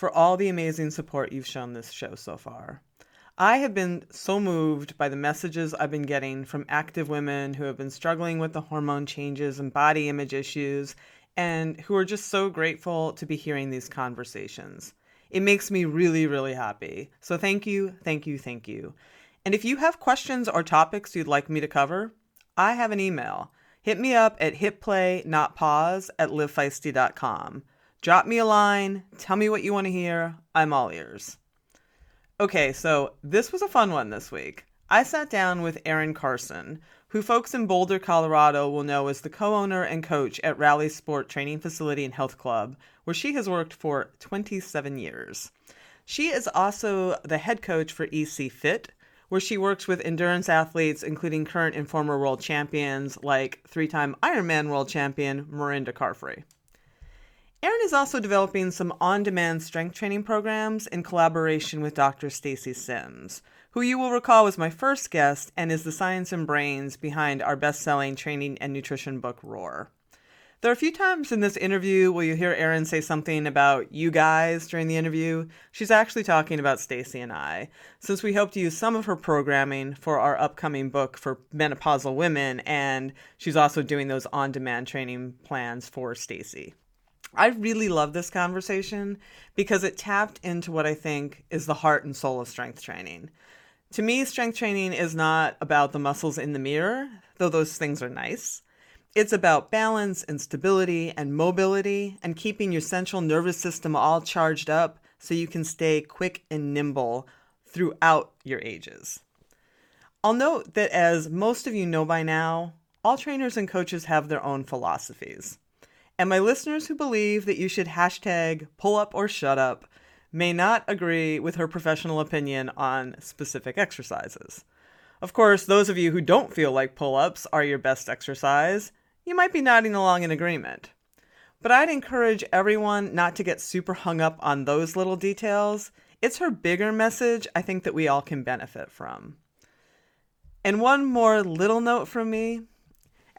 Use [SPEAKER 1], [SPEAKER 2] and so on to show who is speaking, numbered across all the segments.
[SPEAKER 1] for all the amazing support you've shown this show so far. I have been so moved by the messages I've been getting from active women who have been struggling with the hormone changes and body image issues and who are just so grateful to be hearing these conversations. It makes me really, really happy. So thank you, thank you, thank you. And if you have questions or topics you'd like me to cover, I have an email hit me up at hitplaynotpause at livefeisty.com. Drop me a line, tell me what you want to hear. I'm all ears. Okay, so this was a fun one this week. I sat down with Erin Carson, who folks in Boulder, Colorado will know as the co owner and coach at Rally Sport Training Facility and Health Club, where she has worked for 27 years. She is also the head coach for EC Fit, where she works with endurance athletes, including current and former world champions like three time Ironman world champion Mirinda Carfrae. Erin is also developing some on demand strength training programs in collaboration with Dr. Stacy Sims, who you will recall was my first guest and is the science and brains behind our best selling training and nutrition book, Roar. There are a few times in this interview where you hear Erin say something about you guys during the interview. She's actually talking about Stacy and I, since we hope to use some of her programming for our upcoming book for menopausal women, and she's also doing those on-demand training plans for Stacy. I really love this conversation because it tapped into what I think is the heart and soul of strength training. To me, strength training is not about the muscles in the mirror, though those things are nice. It's about balance and stability and mobility and keeping your central nervous system all charged up so you can stay quick and nimble throughout your ages. I'll note that as most of you know by now, all trainers and coaches have their own philosophies. And my listeners who believe that you should hashtag pull up or shut up may not agree with her professional opinion on specific exercises. Of course, those of you who don't feel like pull ups are your best exercise you might be nodding along in agreement. But I'd encourage everyone not to get super hung up on those little details. It's her bigger message I think that we all can benefit from. And one more little note from me.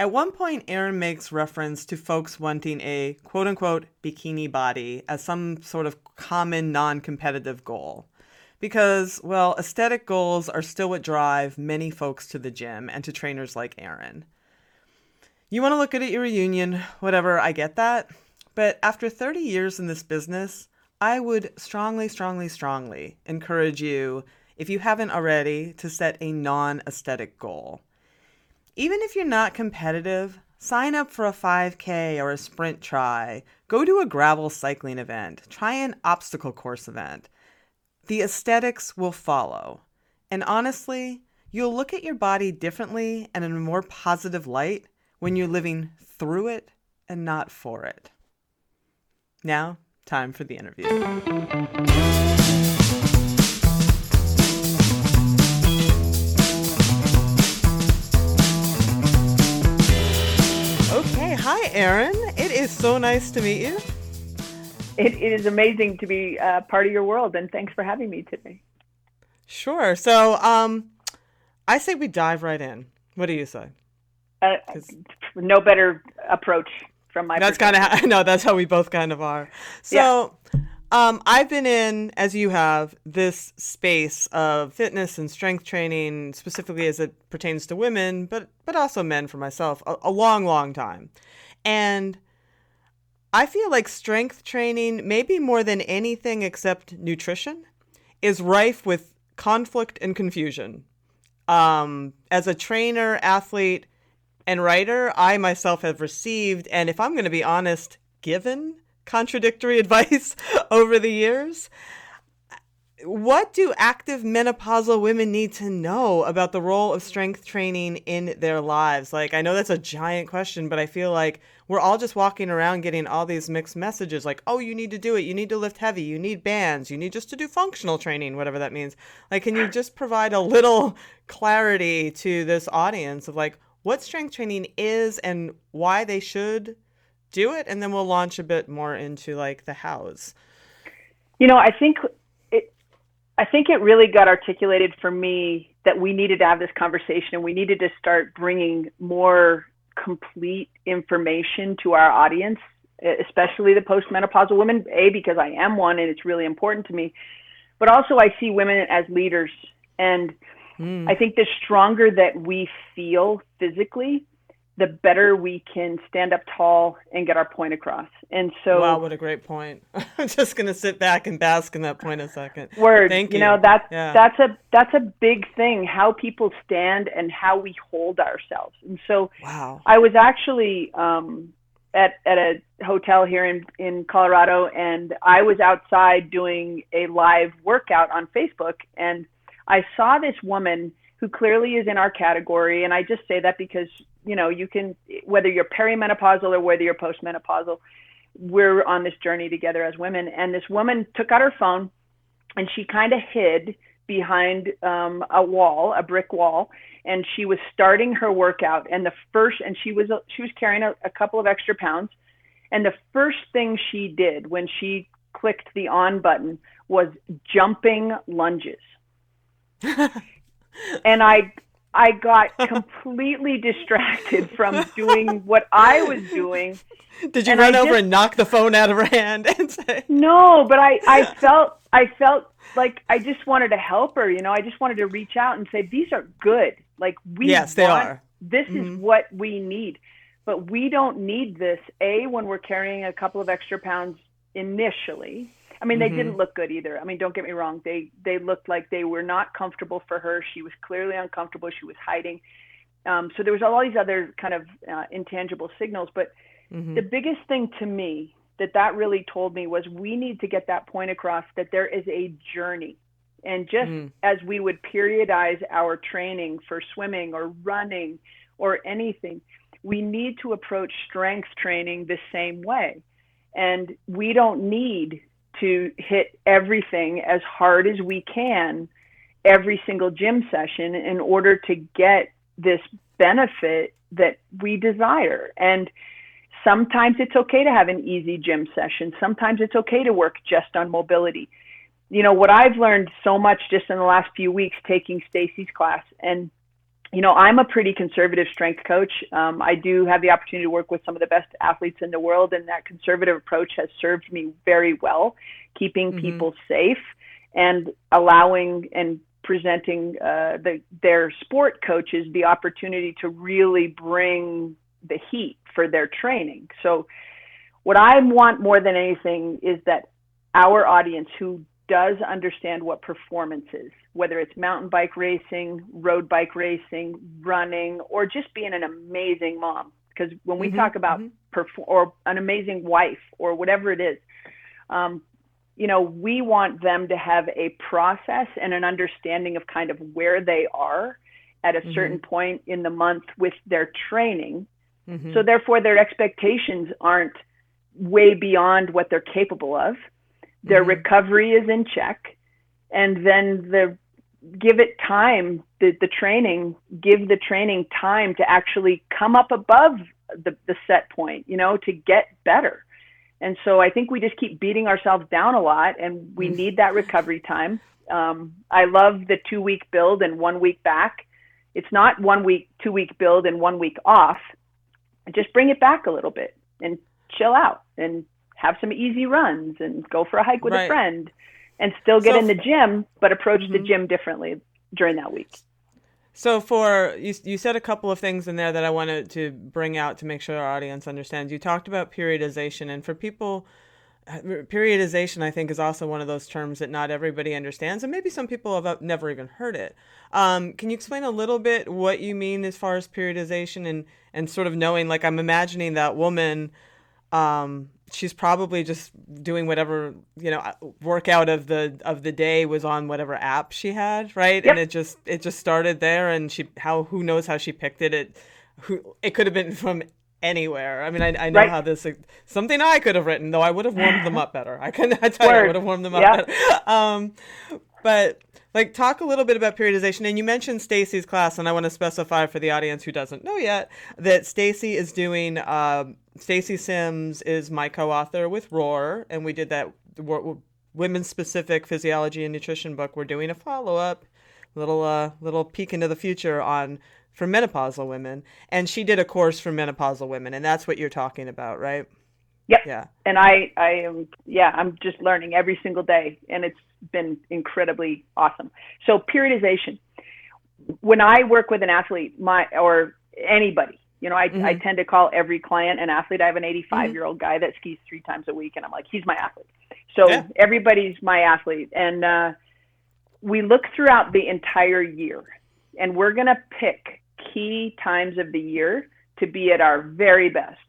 [SPEAKER 1] At one point, Erin makes reference to folks wanting a quote unquote bikini body as some sort of common non competitive goal. Because, well, aesthetic goals are still what drive many folks to the gym and to trainers like Erin. You want to look good at your reunion, whatever, I get that. But after 30 years in this business, I would strongly, strongly, strongly encourage you, if you haven't already, to set a non aesthetic goal. Even if you're not competitive, sign up for a 5K or a sprint tri. Go to a gravel cycling event. Try an obstacle course event. The aesthetics will follow. And honestly, you'll look at your body differently and in a more positive light when you're living through it and not for it. Now, time for the interview. Hi, Erin. It is so nice to meet you.
[SPEAKER 2] It, it is amazing to be uh, part of your world, and thanks for having me today.
[SPEAKER 1] Sure. So, um, I say we dive right in. What do you say?
[SPEAKER 2] Uh, no better approach from my.
[SPEAKER 1] That's kind of how, no. That's how we both kind of are. So, yeah. um, I've been in, as you have, this space of fitness and strength training, specifically as it pertains to women, but but also men for myself, a, a long, long time, and. I feel like strength training, maybe more than anything except nutrition, is rife with conflict and confusion. Um, as a trainer, athlete, and writer, I myself have received, and if I'm going to be honest, given contradictory advice over the years. What do active menopausal women need to know about the role of strength training in their lives? Like, I know that's a giant question, but I feel like we're all just walking around getting all these mixed messages like, oh, you need to do it. You need to lift heavy. You need bands. You need just to do functional training, whatever that means. Like, can you just provide a little clarity to this audience of like what strength training is and why they should do it? And then we'll launch a bit more into like the hows.
[SPEAKER 2] You know, I think I think it really got articulated for me that we needed to have this conversation and we needed to start bringing more complete information to our audience, especially the postmenopausal women. A, because I am one and it's really important to me, but also I see women as leaders. And mm. I think the stronger that we feel physically, the better we can stand up tall and get our point across. And so,
[SPEAKER 1] wow, what a great point! I'm just gonna sit back and bask in that point a second.
[SPEAKER 2] Word, thank you. You know that's yeah. that's a that's a big thing. How people stand and how we hold ourselves. And so,
[SPEAKER 1] wow,
[SPEAKER 2] I was actually um, at at a hotel here in in Colorado, and I was outside doing a live workout on Facebook, and I saw this woman who clearly is in our category. And I just say that because, you know, you can, whether you're perimenopausal or whether you're postmenopausal, we're on this journey together as women. And this woman took out her phone and she kind of hid behind um, a wall, a brick wall, and she was starting her workout. And the first, and she was she was carrying a, a couple of extra pounds. And the first thing she did when she clicked the on button was jumping lunges. and I I got completely distracted from doing what I was doing.
[SPEAKER 1] Did you run I over just, and knock the phone out of her hand and say
[SPEAKER 2] No, but I I felt I felt like I just wanted to help her, you know. I just wanted to reach out and say these are good. Like we
[SPEAKER 1] Yes, they are.
[SPEAKER 2] This mm-hmm. is what we need. But we don't need this A when we're carrying a couple of extra pounds initially I mean, they mm-hmm. didn't look good either. I mean, don't get me wrong. They they looked like they were not comfortable for her. She was clearly uncomfortable. She was hiding. Um, so there was all these other kind of uh, intangible signals. But mm-hmm. the biggest thing to me that that really told me was we need to get that point across that there is a journey. And just mm. as we would periodize our training for swimming or running or anything, we need to approach strength training the same way. And we don't need to hit everything as hard as we can every single gym session in order to get this benefit that we desire. And sometimes it's okay to have an easy gym session. Sometimes it's okay to work just on mobility. You know, what I've learned so much just in the last few weeks taking Stacy's class and you know, I'm a pretty conservative strength coach. Um, I do have the opportunity to work with some of the best athletes in the world, and that conservative approach has served me very well, keeping mm-hmm. people safe and allowing and presenting uh, the, their sport coaches the opportunity to really bring the heat for their training. So, what I want more than anything is that our audience who does understand what performance is, whether it's mountain bike racing, road bike racing, running, or just being an amazing mom. Because when we mm-hmm, talk about mm-hmm. perf- or an amazing wife or whatever it is, um, you know, we want them to have a process and an understanding of kind of where they are at a mm-hmm. certain point in the month with their training. Mm-hmm. So therefore, their expectations aren't way beyond what they're capable of their mm-hmm. recovery is in check and then the give it time the, the training give the training time to actually come up above the, the set point you know to get better and so i think we just keep beating ourselves down a lot and we mm-hmm. need that recovery time um, i love the two week build and one week back it's not one week two week build and one week off just bring it back a little bit and chill out and have some easy runs and go for a hike with right. a friend and still get so, in the gym, but approach mm-hmm. the gym differently during that week.
[SPEAKER 1] So for you, you said a couple of things in there that I wanted to bring out to make sure our audience understands. You talked about periodization, and for people, uh, periodization I think is also one of those terms that not everybody understands, and maybe some people have never even heard it. Um, can you explain a little bit what you mean as far as periodization and and sort of knowing? Like I'm imagining that woman um, she's probably just doing whatever you know workout of the of the day was on whatever app she had right?
[SPEAKER 2] Yep.
[SPEAKER 1] and it just it just started there and she how who knows how she picked it. It who it could have been from anywhere. I mean i, I know
[SPEAKER 2] Right.
[SPEAKER 1] how this something i could have written though i would have warmed them up better. I couldn't I tell you i would have warmed them up
[SPEAKER 2] Yeah.
[SPEAKER 1] better. Um but like talk a little bit about periodization. And you mentioned stacy's class and i want to specify for the audience who doesn't know yet that stacy is doing um, stacy sims is my co-author with roar and we did that women's specific physiology and nutrition book we're doing a follow-up little uh little peek into the future on for menopausal women and she did a course for menopausal women and that's what you're talking about right
[SPEAKER 2] Yep.
[SPEAKER 1] yeah
[SPEAKER 2] and I, I am, yeah, I'm just learning every single day, and it's been incredibly awesome. So periodization. When I work with an athlete, my or anybody, you know, I,
[SPEAKER 1] Mhm.
[SPEAKER 2] I tend to call every client an athlete. I have an 85 year old guy that skis three times a week, and I'm like, he's my athlete. So
[SPEAKER 1] Yeah.
[SPEAKER 2] everybody's my athlete, and uh, we look throughout the entire year, and we're gonna pick key times of the year to be at our very best.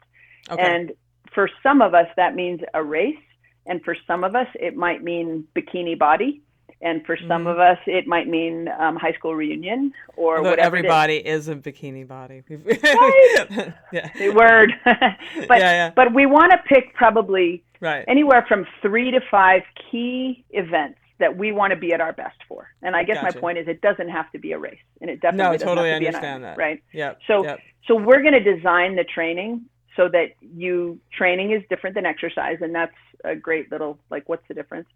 [SPEAKER 1] okay
[SPEAKER 2] And for some of us, that means a race. And for some of us, it might mean bikini body. And for some
[SPEAKER 1] Mhm.
[SPEAKER 2] of us, it might mean um, high school reunion or
[SPEAKER 1] Although
[SPEAKER 2] whatever.
[SPEAKER 1] everybody is. a bikini body
[SPEAKER 2] Right.
[SPEAKER 1] yeah
[SPEAKER 2] word. but
[SPEAKER 1] yeah yeah
[SPEAKER 2] but we want to pick probably
[SPEAKER 1] right
[SPEAKER 2] anywhere from three to five key events that we want to be at our best for. And I guess
[SPEAKER 1] Gotcha.
[SPEAKER 2] my point is, it doesn't have to be a race, and it definitely
[SPEAKER 1] no,
[SPEAKER 2] doesn't
[SPEAKER 1] totally
[SPEAKER 2] have to be an
[SPEAKER 1] understand that.
[SPEAKER 2] right?
[SPEAKER 1] yeah
[SPEAKER 2] So
[SPEAKER 1] yep.
[SPEAKER 2] so we're going to design the training so that you training is different than exercise and that's a great little like what's the difference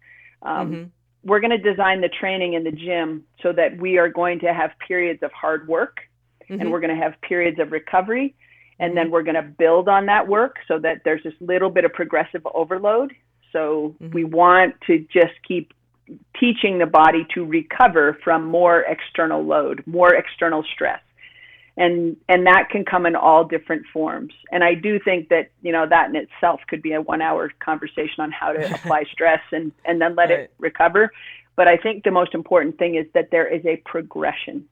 [SPEAKER 2] um,
[SPEAKER 1] Mhm.
[SPEAKER 2] We're going to design the training in the gym so that we are going to have periods of hard work
[SPEAKER 1] Mhm.
[SPEAKER 2] and we're going to have periods of recovery and
[SPEAKER 1] Mm-hmm.
[SPEAKER 2] then we're going to build on that work so that there's this little bit of progressive overload so
[SPEAKER 1] Mhm.
[SPEAKER 2] we want to just keep teaching the body to recover from more external load more external stress and and that can come in all different forms and i do think that you know that in itself could be a one hour conversation on how to apply stress and and then let
[SPEAKER 1] Right.
[SPEAKER 2] it recover but i think the most important thing is that there is a progression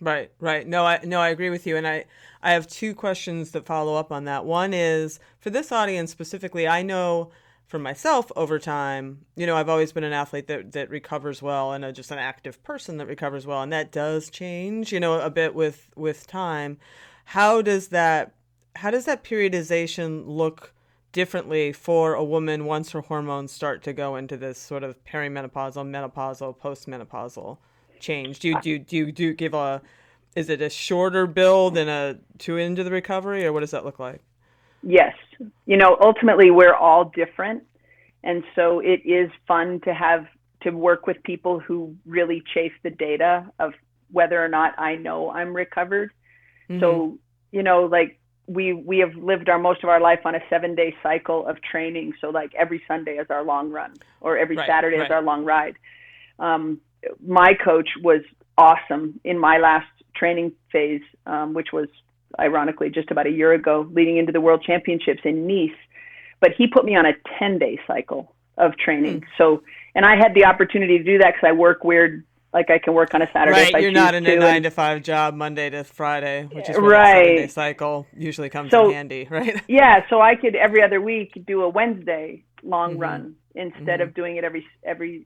[SPEAKER 1] Right, right. No, I no, I agree with you, and I I have two questions that follow up on that. One is for this audience specifically. I know for myself over time, you know, I've always been an athlete that that recovers well, and a, just an active person that recovers well, and that does change, you know, a bit with with time. How does that how does that periodization look differently for a woman once her hormones start to go into this sort of perimenopausal, menopausal, postmenopausal change? Do you do you, do you, do you give a is it a shorter build and a two into the recovery, or what does that look like?
[SPEAKER 2] Yes you know ultimately we're all different and so it is fun to have to work with people who really chase the data of whether or not i know i'm recovered
[SPEAKER 1] Mm-hmm.
[SPEAKER 2] So, you know, like we we have lived our most of our life on a seven day cycle of training. So like every Sunday is our long run or every
[SPEAKER 1] Right,
[SPEAKER 2] Saturday
[SPEAKER 1] right.
[SPEAKER 2] is our long ride. Um, my coach was awesome in my last training phase, um, which was ironically just about a year ago, leading into the World Championships in Nice. But he put me on a 10 day cycle of training.
[SPEAKER 1] Hmm.
[SPEAKER 2] So, and I had the opportunity to do that because I work weird. Like I can work on a Saturday
[SPEAKER 1] right, you're not in a
[SPEAKER 2] and-
[SPEAKER 1] nine to five job Monday to Friday, which is where
[SPEAKER 2] Right.
[SPEAKER 1] the seven day cycle usually comes
[SPEAKER 2] So-
[SPEAKER 1] in handy, right?
[SPEAKER 2] yeah so i could every other week do a wednesday long
[SPEAKER 1] Mhm.
[SPEAKER 2] run instead
[SPEAKER 1] Mhm.
[SPEAKER 2] of doing it every every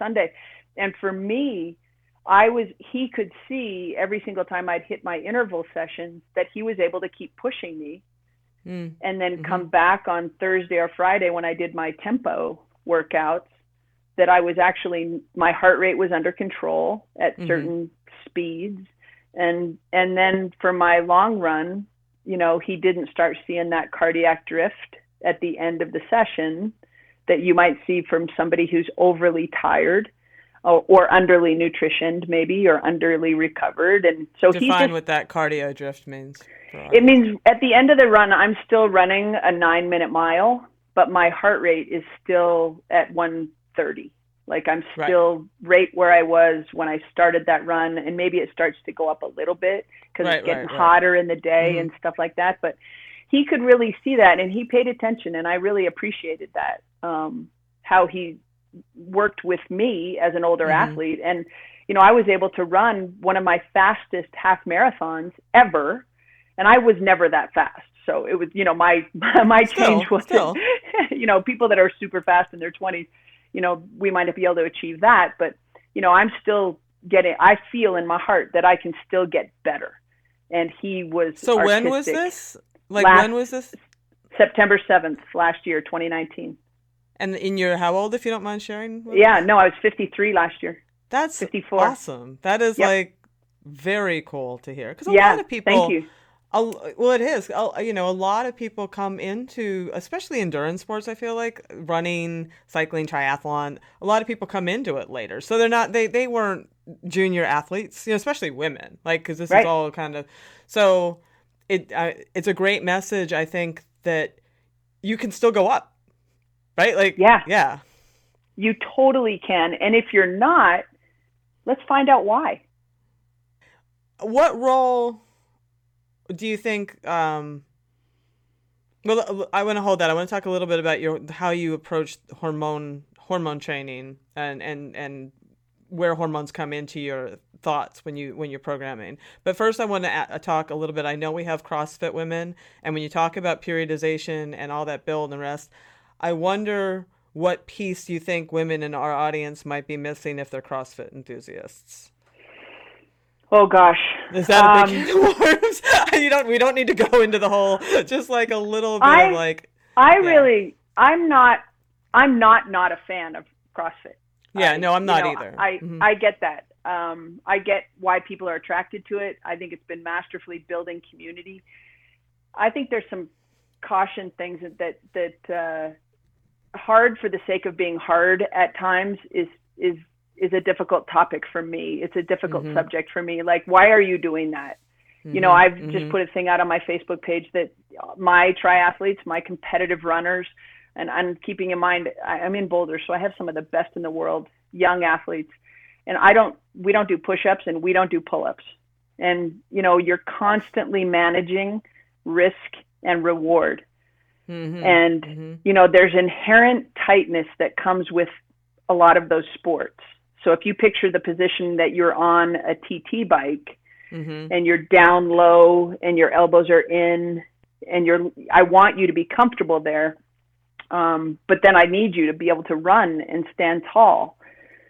[SPEAKER 2] sunday and for me i was he could see every single time i'd hit my interval sessions that he was able to keep pushing me
[SPEAKER 1] Mm.
[SPEAKER 2] and then
[SPEAKER 1] Mhm.
[SPEAKER 2] come back on thursday or friday when i did my tempo workouts that i was actually my heart rate was under control at
[SPEAKER 1] Mhm.
[SPEAKER 2] certain speeds and and then for my long run you know he didn't start seeing that cardiac drift at the end of the session that you might see from somebody who's overly tired or, or underly nutritioned maybe or underly recovered and so he
[SPEAKER 1] Define
[SPEAKER 2] just
[SPEAKER 1] what that cardio drift means.
[SPEAKER 2] it means at the end of the run, I'm still running a nine minute mile, but my heart rate is still at 130. Like I'm still right where I was when I started that run, and maybe it starts to go up a little bit because
[SPEAKER 1] Right,
[SPEAKER 2] it's getting
[SPEAKER 1] right, right.
[SPEAKER 2] hotter in the day
[SPEAKER 1] Mhm.
[SPEAKER 2] and stuff like that. But he could really see that, and he paid attention, and I really appreciated that. Um, how he worked with me as an older
[SPEAKER 1] Mhm.
[SPEAKER 2] athlete, and you know, I was able to run one of my fastest half marathons ever and I was never that fast. So it was, you know, my my change was you know, people that are super fast in their 20s, you know, we might not be able to achieve that, but you know, I'm still getting. I feel in my heart that I can still get better. And he was.
[SPEAKER 1] So when was this? Like when was this?
[SPEAKER 2] September 7th last year, 2019.
[SPEAKER 1] And in your how old, if you don't mind sharing?
[SPEAKER 2] Yeah, no, I was 53 last year.
[SPEAKER 1] that's
[SPEAKER 2] 54.
[SPEAKER 1] awesome. That is
[SPEAKER 2] Yep.
[SPEAKER 1] like very cool to hear because a
[SPEAKER 2] yeah,
[SPEAKER 1] lot of people.
[SPEAKER 2] thank you.
[SPEAKER 1] A, well, it is. A, you know, a lot of people come into, especially endurance sports. I feel like running, cycling, triathlon. A lot of people come into it later, so they're not. They they weren't junior athletes. You know, especially women. Like because this
[SPEAKER 2] Right.
[SPEAKER 1] is all kind of. So it it's a great message. I think that you can still go up, right? Like
[SPEAKER 2] Yeah.
[SPEAKER 1] yeah.
[SPEAKER 2] You totally can. And if you're not, let's find out why.
[SPEAKER 1] what role do you think um well i want to hold that i want to talk a little bit about your how you approach hormone hormone training and and and where hormones come into your thoughts when you when you're programming but first i want to a- talk a little bit i know we have crossfit women and when you talk about periodization and all that build and rest i wonder what piece you think women in our audience might be missing if they're crossfit enthusiasts
[SPEAKER 2] Oh gosh.
[SPEAKER 1] is that a
[SPEAKER 2] Um,
[SPEAKER 1] big worms? you don't. We don't need to go into the whole. Just like a little bit
[SPEAKER 2] I-
[SPEAKER 1] of like.
[SPEAKER 2] I
[SPEAKER 1] Yeah.
[SPEAKER 2] really, I'm not, I'm not not a fan of CrossFit.
[SPEAKER 1] Yeah.
[SPEAKER 2] I-
[SPEAKER 1] no, I'm not
[SPEAKER 2] know,
[SPEAKER 1] either.
[SPEAKER 2] I
[SPEAKER 1] Mhm.
[SPEAKER 2] I get that. Um, I get why people are attracted to it. I think it's been masterfully building community. I think there's some caution things that that, that uh, hard for the sake of being hard at times is is is a difficult topic for me. It's a difficult
[SPEAKER 1] Mhm.
[SPEAKER 2] subject for me. Like, why are you doing that? You know,
[SPEAKER 1] Mhm,
[SPEAKER 2] I've
[SPEAKER 1] mhm.
[SPEAKER 2] just put a thing out on my Facebook page that my triathletes, my competitive runners, and I'm keeping in mind I'm in Boulder, so I have some of the best in the world, young athletes, and I don't, we don't do push-ups and we don't do pull-ups, and you know, you're constantly managing risk and reward,
[SPEAKER 1] Mhm,
[SPEAKER 2] and
[SPEAKER 1] mhm.
[SPEAKER 2] you know, there's inherent tightness that comes with a lot of those sports. So if you picture the position that you're on a TT bike
[SPEAKER 1] Mhm.
[SPEAKER 2] and you're down low and your elbows are in and you're I want you to be comfortable there. Um, but then I need you to be able to run and stand tall.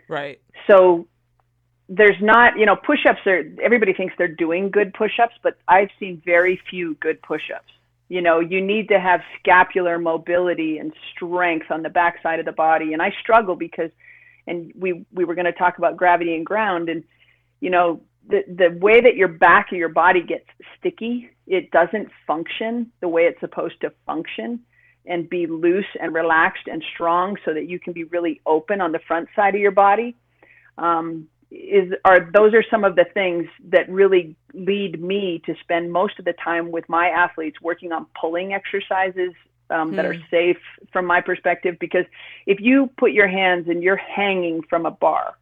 [SPEAKER 1] Right.
[SPEAKER 2] So there's not, you know, push-ups are everybody thinks they're doing good push-ups, but I've seen very few good push-ups. You know, you need to have scapular mobility and strength on the backside of the body. And I struggle because and we we were going to talk about gravity and ground and you know, the the way that your back of your body gets sticky, it doesn't function the way it's supposed to function and be loose and relaxed and strong so that you can be really open on the front side of your body um, is are those are some of the things that really lead me to spend most of the time with my athletes working on pulling exercises um, that are
[SPEAKER 1] Hmm.
[SPEAKER 2] safe from my perspective because if you put your hands and you're hanging from a bar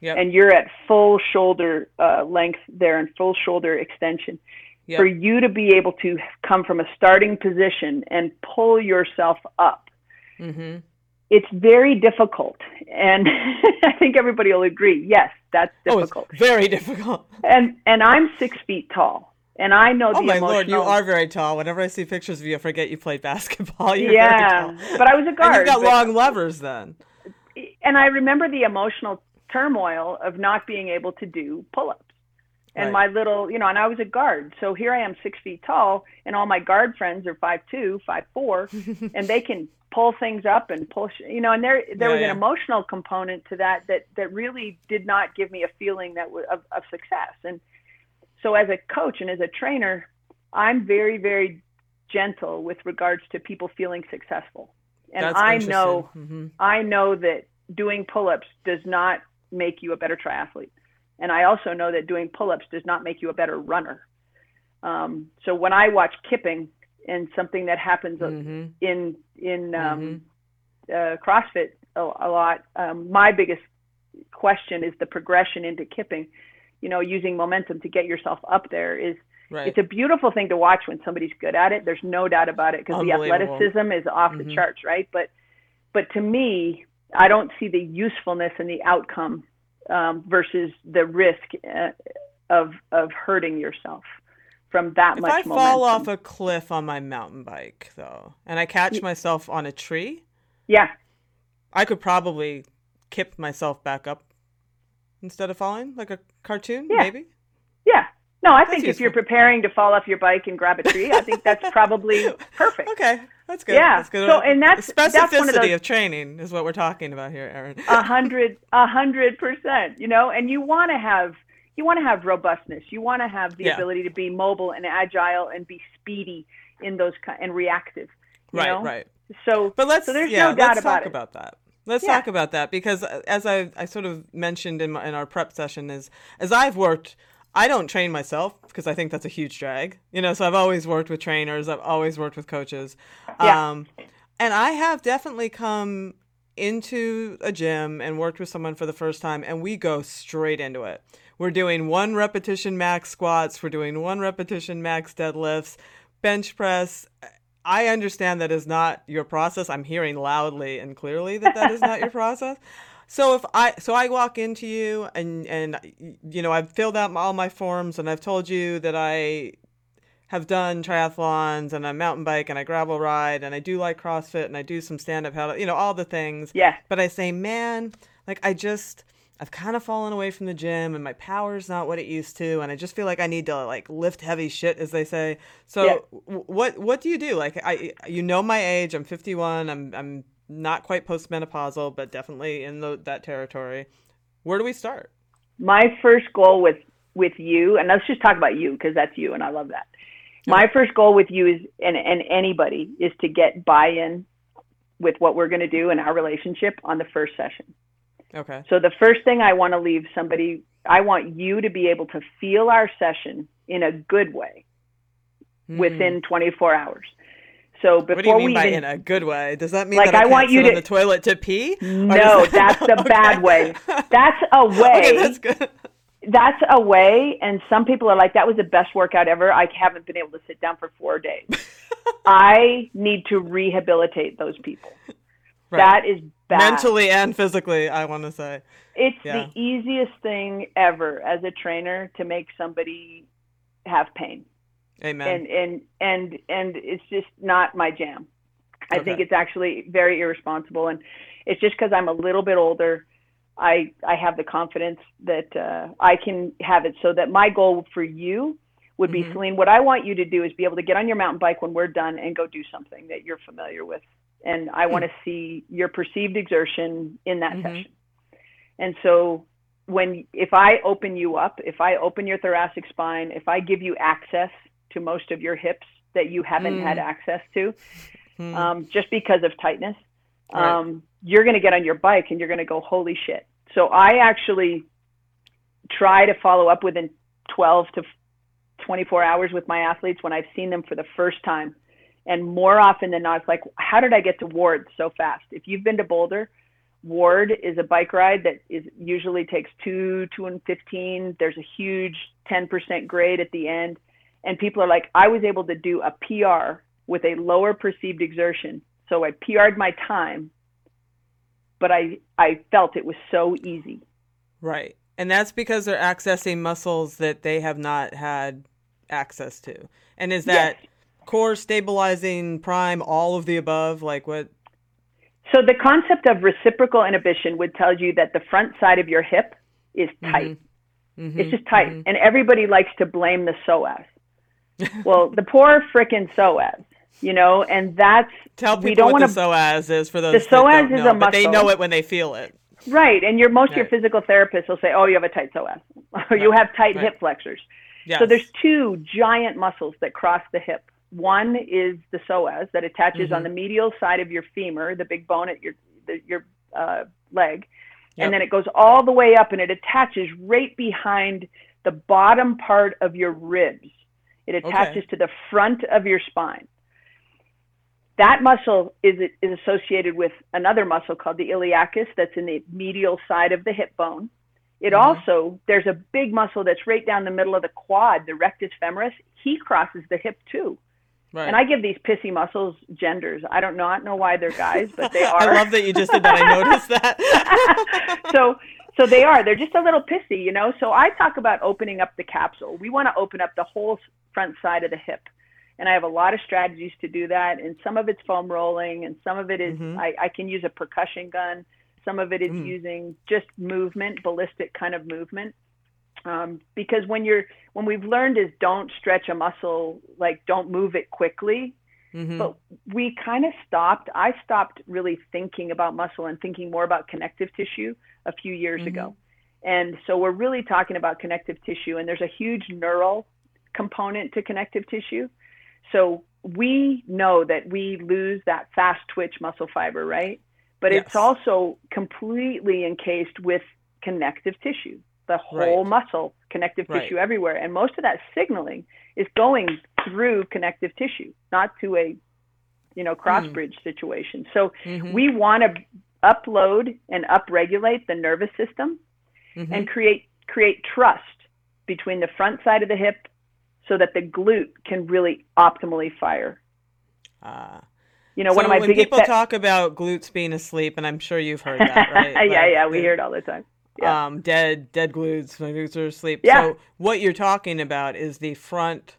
[SPEAKER 1] Yep.
[SPEAKER 2] and you're at full shoulder uh, length there and full shoulder extension
[SPEAKER 1] Yep.
[SPEAKER 2] for you to be able to come from a starting position and pull yourself up
[SPEAKER 1] Mhm.
[SPEAKER 2] it's very difficult and i think everybody will agree yes that's
[SPEAKER 1] Oh,
[SPEAKER 2] difficult
[SPEAKER 1] very difficult.
[SPEAKER 2] and and i'm six feet tall and i know
[SPEAKER 1] Oh
[SPEAKER 2] the
[SPEAKER 1] my
[SPEAKER 2] emotional
[SPEAKER 1] lord, you are very tall. Whenever I see pictures of you, I forget you played basketball. You're
[SPEAKER 2] yeah but i was a guard
[SPEAKER 1] and you've got
[SPEAKER 2] but-
[SPEAKER 1] long levers then.
[SPEAKER 2] and I remember the emotional turmoil of not being able to do pull-ups. And
[SPEAKER 1] Right.
[SPEAKER 2] my little, you know, and I was a guard. So here I am six feet tall and all my guard friends are five two, five four, and they can pull things up and push, you know, and there, there
[SPEAKER 1] Yeah,
[SPEAKER 2] was
[SPEAKER 1] yeah.
[SPEAKER 2] an emotional component to that, that, that really did not give me a feeling that w- of, of success. And so as a coach and as a trainer, I'm very, very gentle with regards to people feeling successful. And
[SPEAKER 1] That's
[SPEAKER 2] I know
[SPEAKER 1] Mhm.
[SPEAKER 2] I know that doing pull-ups does not make you a better triathlete, and I also know that doing pull-ups does not make you a better runner. Um, so when I watch kipping and something that happens
[SPEAKER 1] Mhm.
[SPEAKER 2] in in um,
[SPEAKER 1] Mm-hmm.
[SPEAKER 2] uh, CrossFit a, a lot, um, my biggest question is the progression into kipping. You know, using momentum to get yourself up there is
[SPEAKER 1] Right.
[SPEAKER 2] it's a beautiful thing to watch when somebody's good at it. There's no doubt about it because the athleticism is off the
[SPEAKER 1] Mhm.
[SPEAKER 2] charts, right? But but to me, I don't see the usefulness and the outcome um, versus the risk uh, of of hurting yourself from that
[SPEAKER 1] if
[SPEAKER 2] much
[SPEAKER 1] I
[SPEAKER 2] momentum.
[SPEAKER 1] fall off a cliff on my mountain bike, though, and I catch myself on a tree,
[SPEAKER 2] Yeah.
[SPEAKER 1] I could probably kip myself back up instead of falling like a cartoon,
[SPEAKER 2] Yeah.
[SPEAKER 1] maybe.
[SPEAKER 2] Yeah. No, I
[SPEAKER 1] That's
[SPEAKER 2] think if you're preparing to fall off your bike and grab a tree, I think that's probably perfect.
[SPEAKER 1] Okay, that's good.
[SPEAKER 2] Yeah,
[SPEAKER 1] That's good.
[SPEAKER 2] so- and that's-
[SPEAKER 1] The
[SPEAKER 2] that's
[SPEAKER 1] specificity
[SPEAKER 2] one of those-
[SPEAKER 1] of training is what we're talking about here, Erin.
[SPEAKER 2] A hundred, a hundred percent. You know, and you want to have you want to have robustness. You want to have the
[SPEAKER 1] Yeah.
[SPEAKER 2] ability to be mobile and agile and be speedy in those and reactive. You
[SPEAKER 1] right,
[SPEAKER 2] know?
[SPEAKER 1] right.
[SPEAKER 2] So,
[SPEAKER 1] But let's
[SPEAKER 2] so there's
[SPEAKER 1] yeah,
[SPEAKER 2] no doubt
[SPEAKER 1] let's
[SPEAKER 2] about
[SPEAKER 1] talk
[SPEAKER 2] it.
[SPEAKER 1] about that. Let's
[SPEAKER 2] Yeah.
[SPEAKER 1] talk about that because uh, as I, I sort of mentioned in, my, in our prep session is as I've worked, I don't train myself because I think that's a huge drag. You know, so I've always worked with trainers. I've always worked with coaches.
[SPEAKER 2] Yeah.
[SPEAKER 1] Um, and I have definitely come into a gym and worked with someone for the first time and we go straight into it. We're doing one repetition max squats, we're doing one repetition max deadlifts, bench press. I understand that is not your process. I'm hearing loudly and clearly that that is not your process. So if I so I walk into you and and you know I've filled out all my forms and I've told you that I have done triathlons and I mountain bike and I gravel ride and I do like CrossFit and I do some stand up paddle, you know, all the things.
[SPEAKER 2] yeah,
[SPEAKER 1] But I say, man, like I just I've kind of fallen away from the gym and my power's not what it used to and I just feel like I need to like lift heavy shit as they say. So
[SPEAKER 2] Yeah.
[SPEAKER 1] what what do you do? Like I you know my age, I'm 51. I'm I'm not quite postmenopausal, but definitely in the, that territory. Where do we start?
[SPEAKER 2] my first goal with with you, and let's just talk about you because that's you, and I love that. My first goal with you is, and and anybody is to get buy-in with what we're going to do in our relationship on the first session.
[SPEAKER 1] Okay.
[SPEAKER 2] So the first thing I want to leave somebody, I want you to be able to feel our session in a good way
[SPEAKER 1] Hmm.
[SPEAKER 2] within 24 hours. So before
[SPEAKER 1] What do you mean
[SPEAKER 2] we
[SPEAKER 1] by
[SPEAKER 2] even
[SPEAKER 1] in a good way? Does that mean
[SPEAKER 2] Like,
[SPEAKER 1] that I,
[SPEAKER 2] I want you to-
[SPEAKER 1] the toilet to pee?
[SPEAKER 2] No,
[SPEAKER 1] that-
[SPEAKER 2] that's the
[SPEAKER 1] Okay.
[SPEAKER 2] bad way. That's a way.
[SPEAKER 1] Okay, that's good.
[SPEAKER 2] that's a way and some people are like that was the best workout ever i haven't been able to sit down for four days i need to rehabilitate those people
[SPEAKER 1] Right.
[SPEAKER 2] that is bad
[SPEAKER 1] Mentally and physically, I want to say.
[SPEAKER 2] it's
[SPEAKER 1] yeah.
[SPEAKER 2] the easiest thing ever as a trainer to make somebody have pain
[SPEAKER 1] Amen.
[SPEAKER 2] and and and and it's just not my jam i think it's actually very irresponsible and it's just because i'm a little bit older i i have the confidence that uh, i can have it so that my goal for you would be
[SPEAKER 1] Mhm.
[SPEAKER 2] Selene what i want you to do is be able to get on your mountain bike when we're done and go do something that you're familiar with and i want to see your perceived exertion in that
[SPEAKER 1] Mhm.
[SPEAKER 2] session and so when if i open you up if i open your thoracic spine if i give you access to most of your hips that you haven't
[SPEAKER 1] Mm.
[SPEAKER 2] had access to
[SPEAKER 1] Hmm.
[SPEAKER 2] um, just because of tightness
[SPEAKER 1] Right.
[SPEAKER 2] um, you're going to get on your bike and you're going to go holy shit so i actually try to follow up within 12 to 24 hours with my athletes when i've seen them for the first time and more often than not it's like how did i get to ward so fast if you've been to boulder ward is a bike ride that is usually takes two two and 15 there's a huge 10% grade at the end and people are like i was able to do a pr with a lower perceived exertion so i pr'd my time but i i felt it was so easy
[SPEAKER 1] Right. And that's because they're accessing muscles that they have not had access to. And is that
[SPEAKER 2] Yes.
[SPEAKER 1] Core stabilizing prime all of the above like what
[SPEAKER 2] so the concept of reciprocal inhibition would tell you that the front side of your hip is tight
[SPEAKER 1] Mhm,
[SPEAKER 2] It's just tight.
[SPEAKER 1] mhm.
[SPEAKER 2] And everybody likes to blame the psoas. well, the poor frickin' psoas, you know, and that's
[SPEAKER 1] Tell people
[SPEAKER 2] we don't
[SPEAKER 1] what
[SPEAKER 2] want
[SPEAKER 1] the psoas is for those
[SPEAKER 2] The psoas is
[SPEAKER 1] know,
[SPEAKER 2] a
[SPEAKER 1] but they know it when they feel it.
[SPEAKER 2] right. And your most of your physical therapists will say, "Oh, you have a tight psoas, or you have tight
[SPEAKER 1] Right.
[SPEAKER 2] hip flexors."
[SPEAKER 1] Yes.
[SPEAKER 2] So there's two giant muscles that cross the hip. One is the psoas that attaches
[SPEAKER 1] Mhm.
[SPEAKER 2] on the medial side of your femur, the big bone at your the, your uh, leg,
[SPEAKER 1] Yep.
[SPEAKER 2] and then it goes all the way up and it attaches right behind the bottom part of your ribs. It attaches to the front of your spine. That muscle is is associated with another muscle called the iliacus that's in the medial side of the hip bone. It
[SPEAKER 1] Mhm.
[SPEAKER 2] also there's a big muscle that's right down the middle of the quad, the rectus femoris. He crosses the hip too.
[SPEAKER 1] Right.
[SPEAKER 2] And I give these pissy muscles genders. I don't not know why they're guys, but they are.
[SPEAKER 1] I love that you just did that. I noticed that.
[SPEAKER 2] so so they are. They're just a little pissy, you know. So I talk about opening up the capsule. We want to open up the whole front side of the hip. and I have a lot of strategies to do that. And some of it's foam rolling, and some of it is,
[SPEAKER 1] Mhm.
[SPEAKER 2] I, I can use a percussion gun. Some of it is
[SPEAKER 1] Mm.
[SPEAKER 2] using just movement, ballistic kind of movement. Um, because when you're when we've learned is don't stretch a muscle, like don't move it quickly.
[SPEAKER 1] Mhm.
[SPEAKER 2] But we kind of stopped. I stopped really thinking about muscle and thinking more about connective tissue a few years
[SPEAKER 1] Mhm.
[SPEAKER 2] ago. And so we're really talking about connective tissue, and there's a huge neural component to connective tissue. So we know that we lose that fast twitch muscle fiber, right? But
[SPEAKER 1] Yes.
[SPEAKER 2] it's also completely encased with connective tissue, the whole
[SPEAKER 1] Right.
[SPEAKER 2] muscle, connective
[SPEAKER 1] Right.
[SPEAKER 2] tissue everywhere. And most of that signaling is going through connective tissue, not to a, you know, cross
[SPEAKER 1] Hmm.
[SPEAKER 2] bridge situation. So
[SPEAKER 1] Mhm.
[SPEAKER 2] we want to upload and upregulate the nervous system
[SPEAKER 1] Mhm.
[SPEAKER 2] and create create trust between the front side of the hip so that the glute can really optimally fire.
[SPEAKER 1] Ah.
[SPEAKER 2] You know, one of my
[SPEAKER 1] when
[SPEAKER 2] biggest
[SPEAKER 1] people
[SPEAKER 2] pet-
[SPEAKER 1] talk about glutes being asleep, and I'm sure you've heard that, right?
[SPEAKER 2] yeah, yeah, we hear it all the time. Yeah.
[SPEAKER 1] Um, dead, dead glutes. My glutes are asleep.
[SPEAKER 2] Yeah.
[SPEAKER 1] So what you're talking about is the front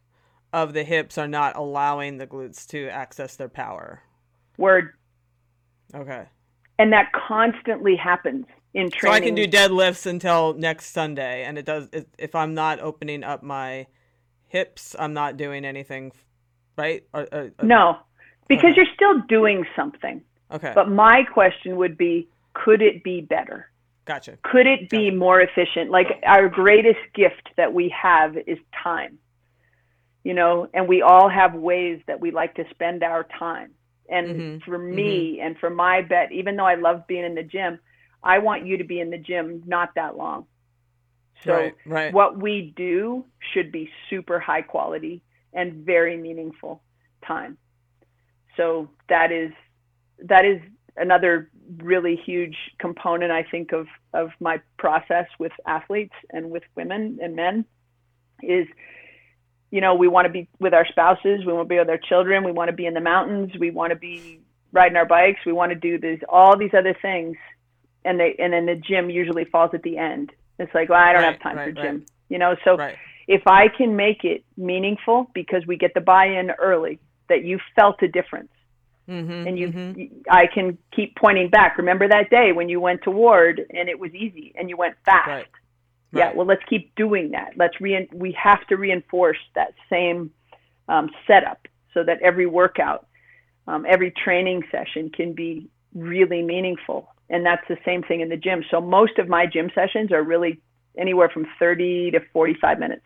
[SPEAKER 1] of the hips are not allowing the glutes to access their power.
[SPEAKER 2] Word.
[SPEAKER 1] Okay.
[SPEAKER 2] And that constantly happens in training. So.
[SPEAKER 1] I can do deadlifts until next Sunday, and it does. If I'm not opening up my hips, I'm not doing anything, right? Or, or-
[SPEAKER 2] No, because
[SPEAKER 1] Okay.
[SPEAKER 2] you're still doing something.
[SPEAKER 1] Okay.
[SPEAKER 2] But my question would be, could it be better?
[SPEAKER 1] Gotcha.
[SPEAKER 2] could it be more efficient like our greatest gift that we have is time you know and we all have ways that we like to spend our time and
[SPEAKER 1] Mhm,
[SPEAKER 2] for me and for my bet even though i love being in the gym i want you to be in the gym not that long so
[SPEAKER 1] right. Right.
[SPEAKER 2] what we do should be super high quality and very meaningful time so that is that is another really huge component i think of of my process with athletes and with women and men is you know we want to be with our spouses we want to be with our children we want to be in the mountains we want to be riding our bikes we want to do these all these other things and they and then the gym usually falls at the end it's like well i don't
[SPEAKER 1] Right,
[SPEAKER 2] have time
[SPEAKER 1] right,
[SPEAKER 2] for
[SPEAKER 1] right.
[SPEAKER 2] gym you know so
[SPEAKER 1] right.
[SPEAKER 2] if I can make it meaningful because we get the buy-in early that you felt a difference
[SPEAKER 1] Mm-hmm,
[SPEAKER 2] and you
[SPEAKER 1] mm-hmm.
[SPEAKER 2] I can keep pointing back. Remember that day when you went to ward and it was easy and you went fast.
[SPEAKER 1] Right.
[SPEAKER 2] yeah well let's keep doing that. Let's re- we have to reinforce that same um, setup so that every workout um, every training session can be really meaningful. And that's the same thing in the gym. So most of my gym sessions are really anywhere from 30 to 45 minutes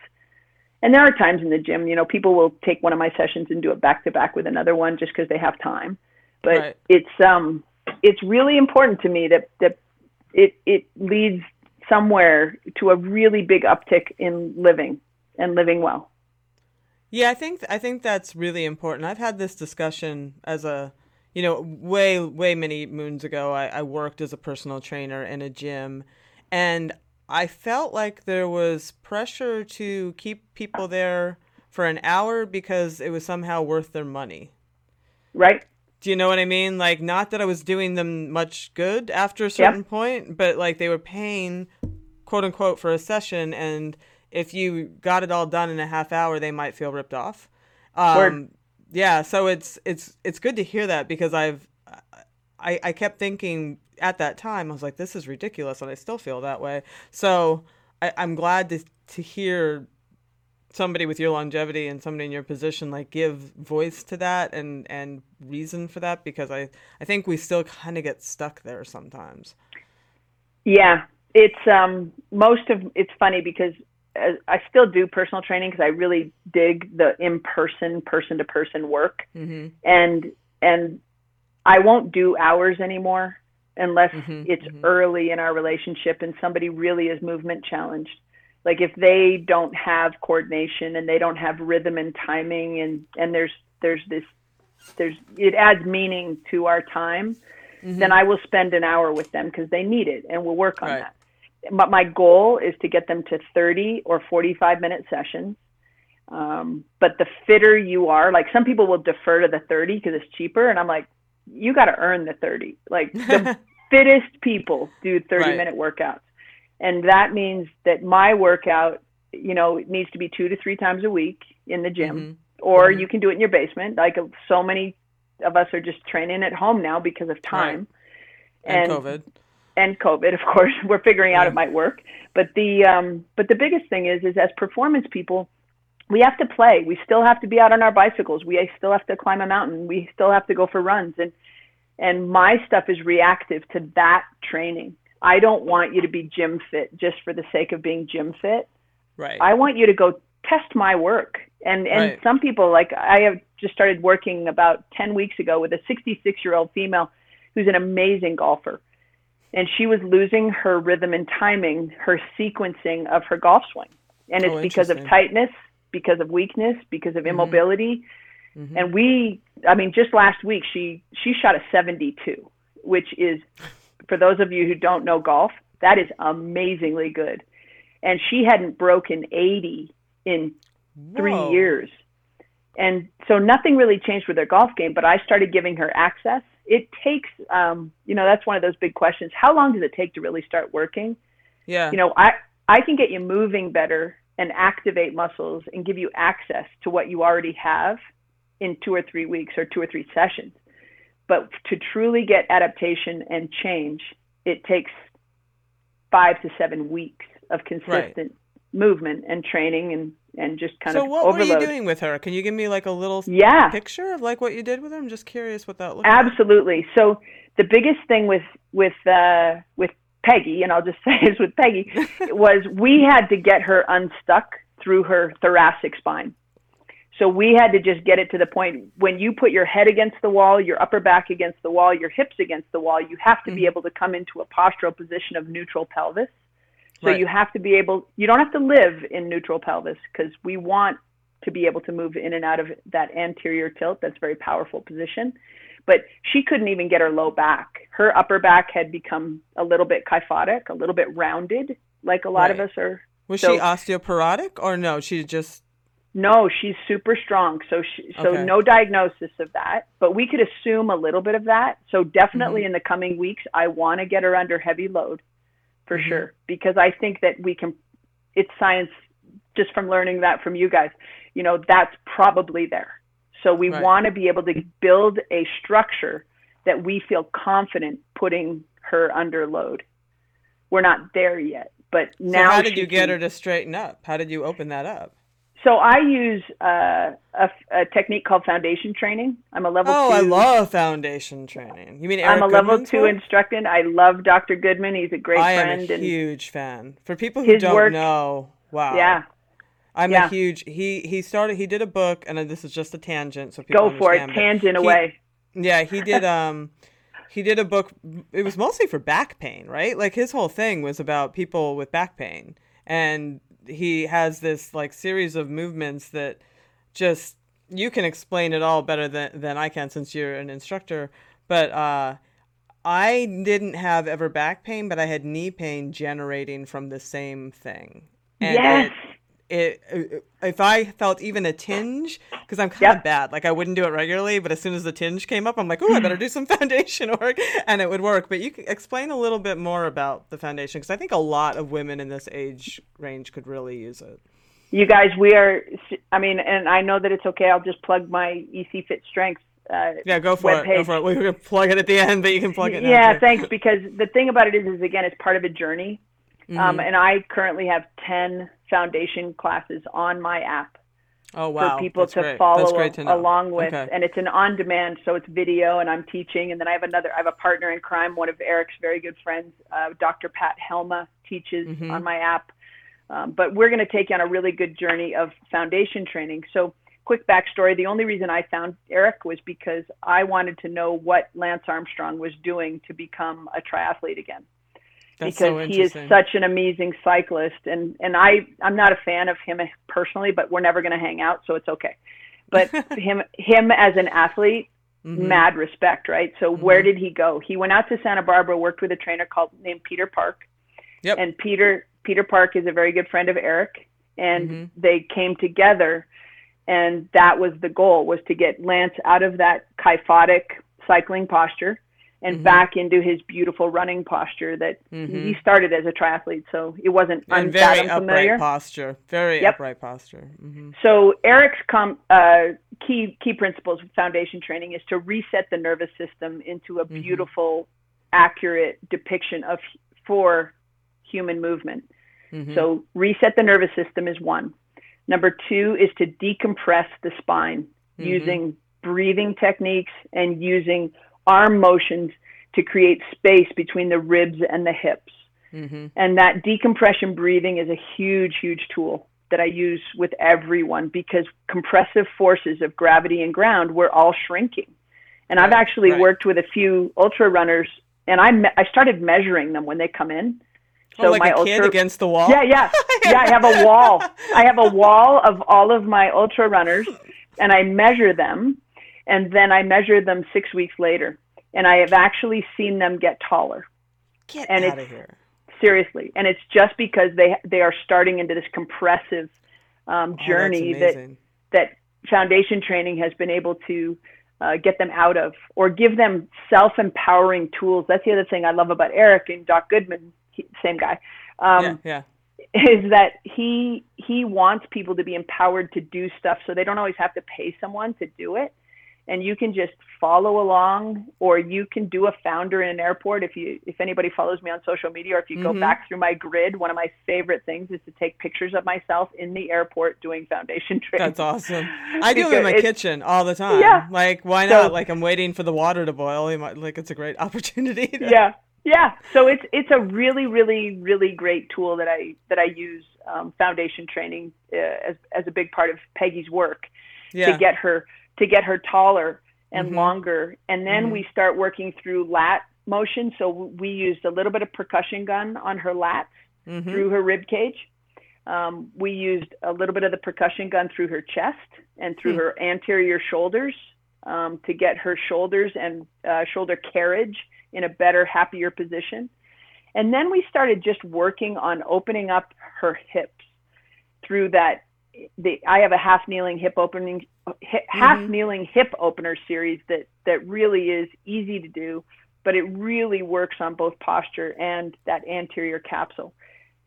[SPEAKER 2] and there are times in the gym you know people will take one of my sessions and do it back to back with another one just because they have time but
[SPEAKER 1] Right.
[SPEAKER 2] it's um it's really important to me that that it it leads somewhere to a really big uptick in living and living well
[SPEAKER 1] Yeah, I think I think that's really important. I've had this discussion as a, you know, way way many moons ago. I, I worked as a personal trainer in a gym, and I felt like there was pressure to keep people there for an hour because it was somehow worth their money.
[SPEAKER 2] right
[SPEAKER 1] Do you know what I mean? Like, not that I was doing them much good after a certain point, but like they were paying, quote unquote, for a session, and if you got it all done in a half hour, they might feel ripped off. Um,
[SPEAKER 2] Word.
[SPEAKER 1] yeah, so it's it's it's good to hear that because I've I I kept thinking at that time I was like, this is ridiculous, and I still feel that way. So I, I'm glad to to hear somebody with your longevity and somebody in your position like give voice to that and and reason for that because i i think we still kind of get stuck there sometimes
[SPEAKER 2] yeah it's um most of it's funny because uh, I still do personal training because I really dig the in-person, person-to-person work,
[SPEAKER 1] mm-hmm.
[SPEAKER 2] and and I won't do hours anymore unless
[SPEAKER 1] Mhm,
[SPEAKER 2] it's
[SPEAKER 1] mhm.
[SPEAKER 2] early in our relationship and somebody really is movement challenged. Like if they don't have coordination and they don't have rhythm and timing, and and there's there's this there's it adds meaning to our time, then I will spend an hour with them because they need it, and we'll work on
[SPEAKER 1] Right.
[SPEAKER 2] that but my goal is to get them to 30 or 45 minute sessions. Um, but the fitter you are, like some people will defer to the 30 because it's cheaper. And I'm like, you got to earn the 30. Like the fittest people do 30
[SPEAKER 1] Right.
[SPEAKER 2] minute workouts. And that means that my workout, you know, it needs to be two to three times a week in the gym. or mm-hmm. you can do it in your basement. Like so many of us are just training at home now because of time
[SPEAKER 1] right. and, and, COVID.
[SPEAKER 2] And COVID, of course, we're figuring out it might work. But the um, but the biggest thing is is as performance people, we have to play. We still have to be out on our bicycles. We still have to climb a mountain. We still have to go for runs. And and my stuff is reactive to that training. I don't want you to be gym fit just for the sake of being gym fit.
[SPEAKER 1] Right.
[SPEAKER 2] I want you to go test my work. And and right. some people like I have just started working about 10 weeks ago with a 66-year-old female who's an amazing golfer. And she was losing her rhythm and timing, her sequencing of her golf swing. And oh, it's oh, because of tightness, because of weakness, because of mm-hmm. immobility. Mm-hmm. And we I mean just last week she she shot a 72, which is for those of you who don't know golf, that is amazingly good. And she hadn't broken 80 in three Whoa. years. And so nothing really changed with her golf game, but I started giving her access. It takes, um, you know, that's one of those big questions. How long does it take to really start working?
[SPEAKER 1] Yeah.
[SPEAKER 2] You know, I, I can get you moving better and activate muscles and give you access to what you already have in two or three weeks or two or three sessions. But to truly get adaptation and change, it takes five to seven weeks of consistent right. movement and training and and just kind
[SPEAKER 1] so
[SPEAKER 2] of.
[SPEAKER 1] So what
[SPEAKER 2] overload.
[SPEAKER 1] were you doing with her? Can you give me like a little
[SPEAKER 2] yeah.
[SPEAKER 1] picture of like what you did with her? I'm just curious what that looked. Like.
[SPEAKER 2] Absolutely. Like. So the biggest thing with with uh, with Peggy, and I'll just say this with Peggy, was we had to get her unstuck through her thoracic spine. So we had to just get it to the point when you put your head against the wall, your upper back against the wall, your hips against the wall, you have to mm-hmm. be able to come into a postural position of neutral pelvis. So right. you have to be able, you don't have to live in neutral pelvis because we want to be able to move in and out of that anterior tilt. That's a very powerful position. But she couldn't even get her low back. Her upper back had become a little bit kyphotic, a little bit rounded, like a lot right. of us are.
[SPEAKER 1] Was so, she osteoporotic or no? She just
[SPEAKER 2] no, she's super strong. So she, so okay. no diagnosis of that, but we could assume a little bit of that. So definitely mm-hmm. in the coming weeks, I want to get her under heavy load for mm-hmm. sure because I think that we can it's science just from learning that from you guys. You know, that's probably there. So we right. want to be able to build a structure that we feel confident putting her under load. We're not there yet, but now
[SPEAKER 1] so how did you get can, her to straighten up? How did you open that up?
[SPEAKER 2] So I use uh, a, a, technique called foundation training. I'm a level
[SPEAKER 1] oh,
[SPEAKER 2] two.
[SPEAKER 1] I love foundation training. You mean Eric
[SPEAKER 2] I'm a
[SPEAKER 1] Goodman's
[SPEAKER 2] level two instructor. I love Dr. Goodman. He's a great
[SPEAKER 1] I
[SPEAKER 2] friend.
[SPEAKER 1] I am a huge fan. For people who don't
[SPEAKER 2] work,
[SPEAKER 1] know, wow.
[SPEAKER 2] Yeah.
[SPEAKER 1] I'm
[SPEAKER 2] yeah.
[SPEAKER 1] a huge. He he started. He did a book, and this is just a tangent, so people
[SPEAKER 2] go for it. Tangent
[SPEAKER 1] he,
[SPEAKER 2] away.
[SPEAKER 1] Yeah, he did. Um, he did a book. It was mostly for back pain, right? Like his whole thing was about people with back pain, and he has this like series of movements that just you can explain it all better than than I can since you're an instructor. But uh, I didn't have ever back pain, but I had knee pain generating from the same thing.
[SPEAKER 2] And yes.
[SPEAKER 1] It, it, it, if I felt even a tinge, because I'm kind of yep. bad, like I wouldn't do it regularly, but as soon as the tinge came up, I'm like, oh, I better do some foundation work, and it would work. But you can explain a little bit more about the foundation, because I think a lot of women in this age range could really use it.
[SPEAKER 2] You guys, we are. I mean, and I know that it's okay. I'll just plug my EC Fit Strength. Uh,
[SPEAKER 1] yeah, go for it. Go for it. We're gonna plug it at the end, but you can plug it.
[SPEAKER 2] yeah, thanks. Because the thing about it is, is again, it's part of a journey. Mm-hmm. Um, and I currently have ten foundation classes on my app
[SPEAKER 1] oh, wow.
[SPEAKER 2] for people
[SPEAKER 1] That's
[SPEAKER 2] to
[SPEAKER 1] great.
[SPEAKER 2] follow
[SPEAKER 1] to
[SPEAKER 2] along with.
[SPEAKER 1] Okay.
[SPEAKER 2] And it's an on demand, so it's video and I'm teaching. And then I have another, I have a partner in crime, one of Eric's very good friends, uh, Dr. Pat Helma, teaches mm-hmm. on my app. Um, but we're going to take you on a really good journey of foundation training. So, quick backstory the only reason I found Eric was because I wanted to know what Lance Armstrong was doing to become a triathlete again.
[SPEAKER 1] That's
[SPEAKER 2] because
[SPEAKER 1] so
[SPEAKER 2] he is such an amazing cyclist and and I I'm not a fan of him personally but we're never going to hang out so it's okay but him him as an athlete mm-hmm. mad respect right so mm-hmm. where did he go he went out to Santa Barbara worked with a trainer called named Peter Park
[SPEAKER 1] yep.
[SPEAKER 2] and Peter Peter Park is a very good friend of Eric and mm-hmm. they came together and that was the goal was to get Lance out of that kyphotic cycling posture and mm-hmm. back into his beautiful running posture that mm-hmm. he started as a triathlete, so it wasn't
[SPEAKER 1] and very upright posture, very yep. upright posture. Mm-hmm.
[SPEAKER 2] So Eric's com- uh, key key principles of foundation training is to reset the nervous system into a mm-hmm. beautiful, accurate depiction of for human movement. Mm-hmm. So reset the nervous system is one. Number two is to decompress the spine mm-hmm. using breathing techniques and using arm motions to create space between the ribs and the hips. Mm-hmm. And that decompression breathing is a huge, huge tool that I use with everyone because compressive forces of gravity and ground, we're all shrinking. And right, I've actually right. worked with a few ultra runners and I, me- I started measuring them when they come in.
[SPEAKER 1] Oh, so oh, like my a ultra- kid against the wall?
[SPEAKER 2] Yeah, yeah. Yeah, I have a wall. I have a wall of all of my ultra runners and I measure them and then I measure them six weeks later and I have actually seen them get taller.
[SPEAKER 1] Get and out of here.
[SPEAKER 2] Seriously, and it's just because they they are starting into this compressive um, oh, journey that that foundation training has been able to uh, get them out of or give them self-empowering tools. That's the other thing I love about Eric and Doc Goodman, he, same guy.
[SPEAKER 1] Um, yeah,
[SPEAKER 2] yeah. Is that he he wants people to be empowered to do stuff so they don't always have to pay someone to do it and you can just follow along or you can do a founder in an airport if you if anybody follows me on social media or if you mm-hmm. go back through my grid one of my favorite things is to take pictures of myself in the airport doing foundation training
[SPEAKER 1] that's awesome. I do it in my kitchen all the time. Yeah. Like why not? So, like i'm waiting for the water to boil. Like it's a great opportunity to...
[SPEAKER 2] yeah. Yeah. So it's it's a really really really great tool that i that i use um, foundation training uh, as as a big part of peggy's work yeah. to get her to get her taller and mm-hmm. longer. And then mm-hmm. we start working through lat motion. So we used a little bit of percussion gun on her lats mm-hmm. through her rib cage. Um, we used a little bit of the percussion gun through her chest and through mm. her anterior shoulders um, to get her shoulders and uh, shoulder carriage in a better, happier position. And then we started just working on opening up her hips through that the I have a half kneeling hip opening hip, mm-hmm. half kneeling hip opener series that that really is easy to do, but it really works on both posture and that anterior capsule.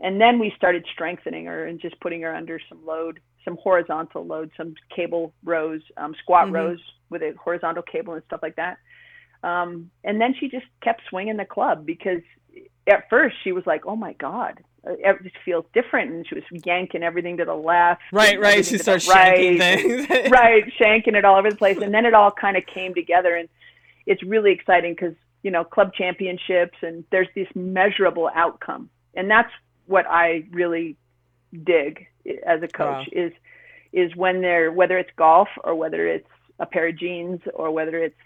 [SPEAKER 2] And then we started strengthening her and just putting her under some load, some horizontal load, some cable rows, um, squat mm-hmm. rows with a horizontal cable and stuff like that. Um, and then she just kept swinging the club because at first she was like, "Oh my god, it just feels different and she was yanking everything to the left
[SPEAKER 1] right right she starts shanking right, things
[SPEAKER 2] right shanking it all over the place and then it all kind of came together and it's really exciting because you know club championships and there's this measurable outcome and that's what i really dig as a coach wow. is is when they're whether it's golf or whether it's a pair of jeans or whether it's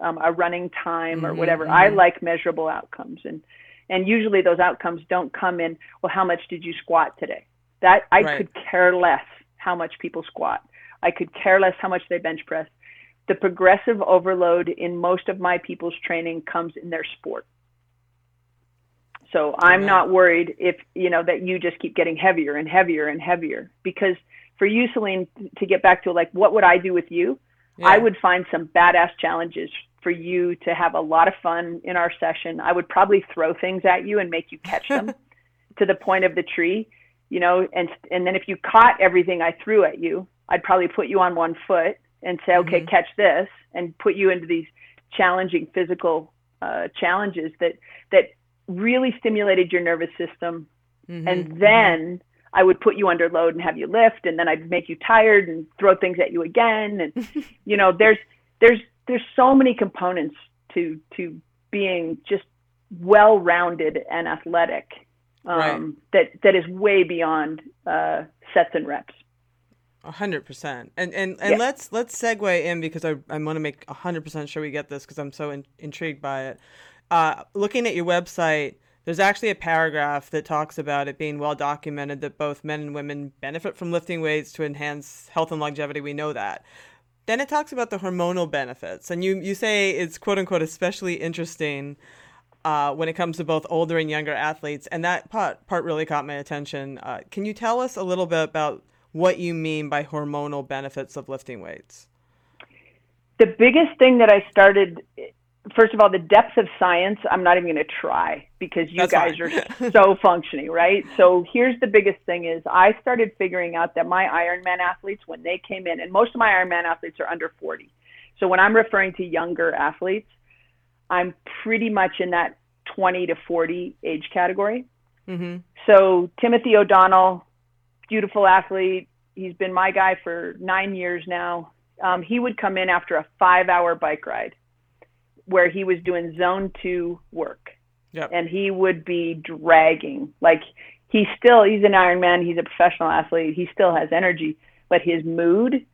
[SPEAKER 2] um, a running time mm-hmm, or whatever mm-hmm. i like measurable outcomes and and usually those outcomes don't come in, well, how much did you squat today? That I right. could care less how much people squat. I could care less how much they bench press. The progressive overload in most of my people's training comes in their sport. So I'm not worried if, you know, that you just keep getting heavier and heavier and heavier because for you, Selene, to get back to like, what would I do with you? Yeah. I would find some badass challenges for you to have a lot of fun in our session. I would probably throw things at you and make you catch them to the point of the tree, you know, and and then if you caught everything I threw at you, I'd probably put you on one foot and say, okay, mm-hmm. catch this, and put you into these challenging physical uh, challenges that that really stimulated your nervous system, mm-hmm. and mm-hmm. then. I would put you under load and have you lift, and then I'd make you tired and throw things at you again. And you know, there's there's there's so many components to to being just well rounded and athletic um, right. that that is way beyond uh, sets and reps.
[SPEAKER 1] A hundred percent, and and and yeah. let's let's segue in because I I want to make a hundred percent sure we get this because I'm so in, intrigued by it. Uh, looking at your website, there's actually a paragraph that talks about it being well documented that both men and women benefit from lifting weights to enhance health and longevity. We know that. Then it talks about the hormonal benefits, and you you say it's quote unquote especially interesting uh, when it comes to both older and younger athletes, and that part part really caught my attention. Uh, can you tell us a little bit about what you mean by hormonal benefits of lifting weights?
[SPEAKER 2] The biggest thing that I started first of all, the depth of science, I'm not even going to try because you
[SPEAKER 1] That's
[SPEAKER 2] guys are so functioning, right? So here's the biggest thing is I started figuring out that my Ironman athletes, when they came in, and most of my Ironman athletes are under 40. So when I'm referring to younger athletes, I'm pretty much in that 20 to 40 age category.
[SPEAKER 1] Mm-hmm.
[SPEAKER 2] So Timothy O'Donnell, beautiful athlete. He's been my guy for nine years now. Um, he would come in after a five hour bike ride where he was doing zone two work.
[SPEAKER 1] Yep.
[SPEAKER 2] And he would be dragging. Like he's still he's an Ironman, he's a professional athlete, he still has energy, but his mood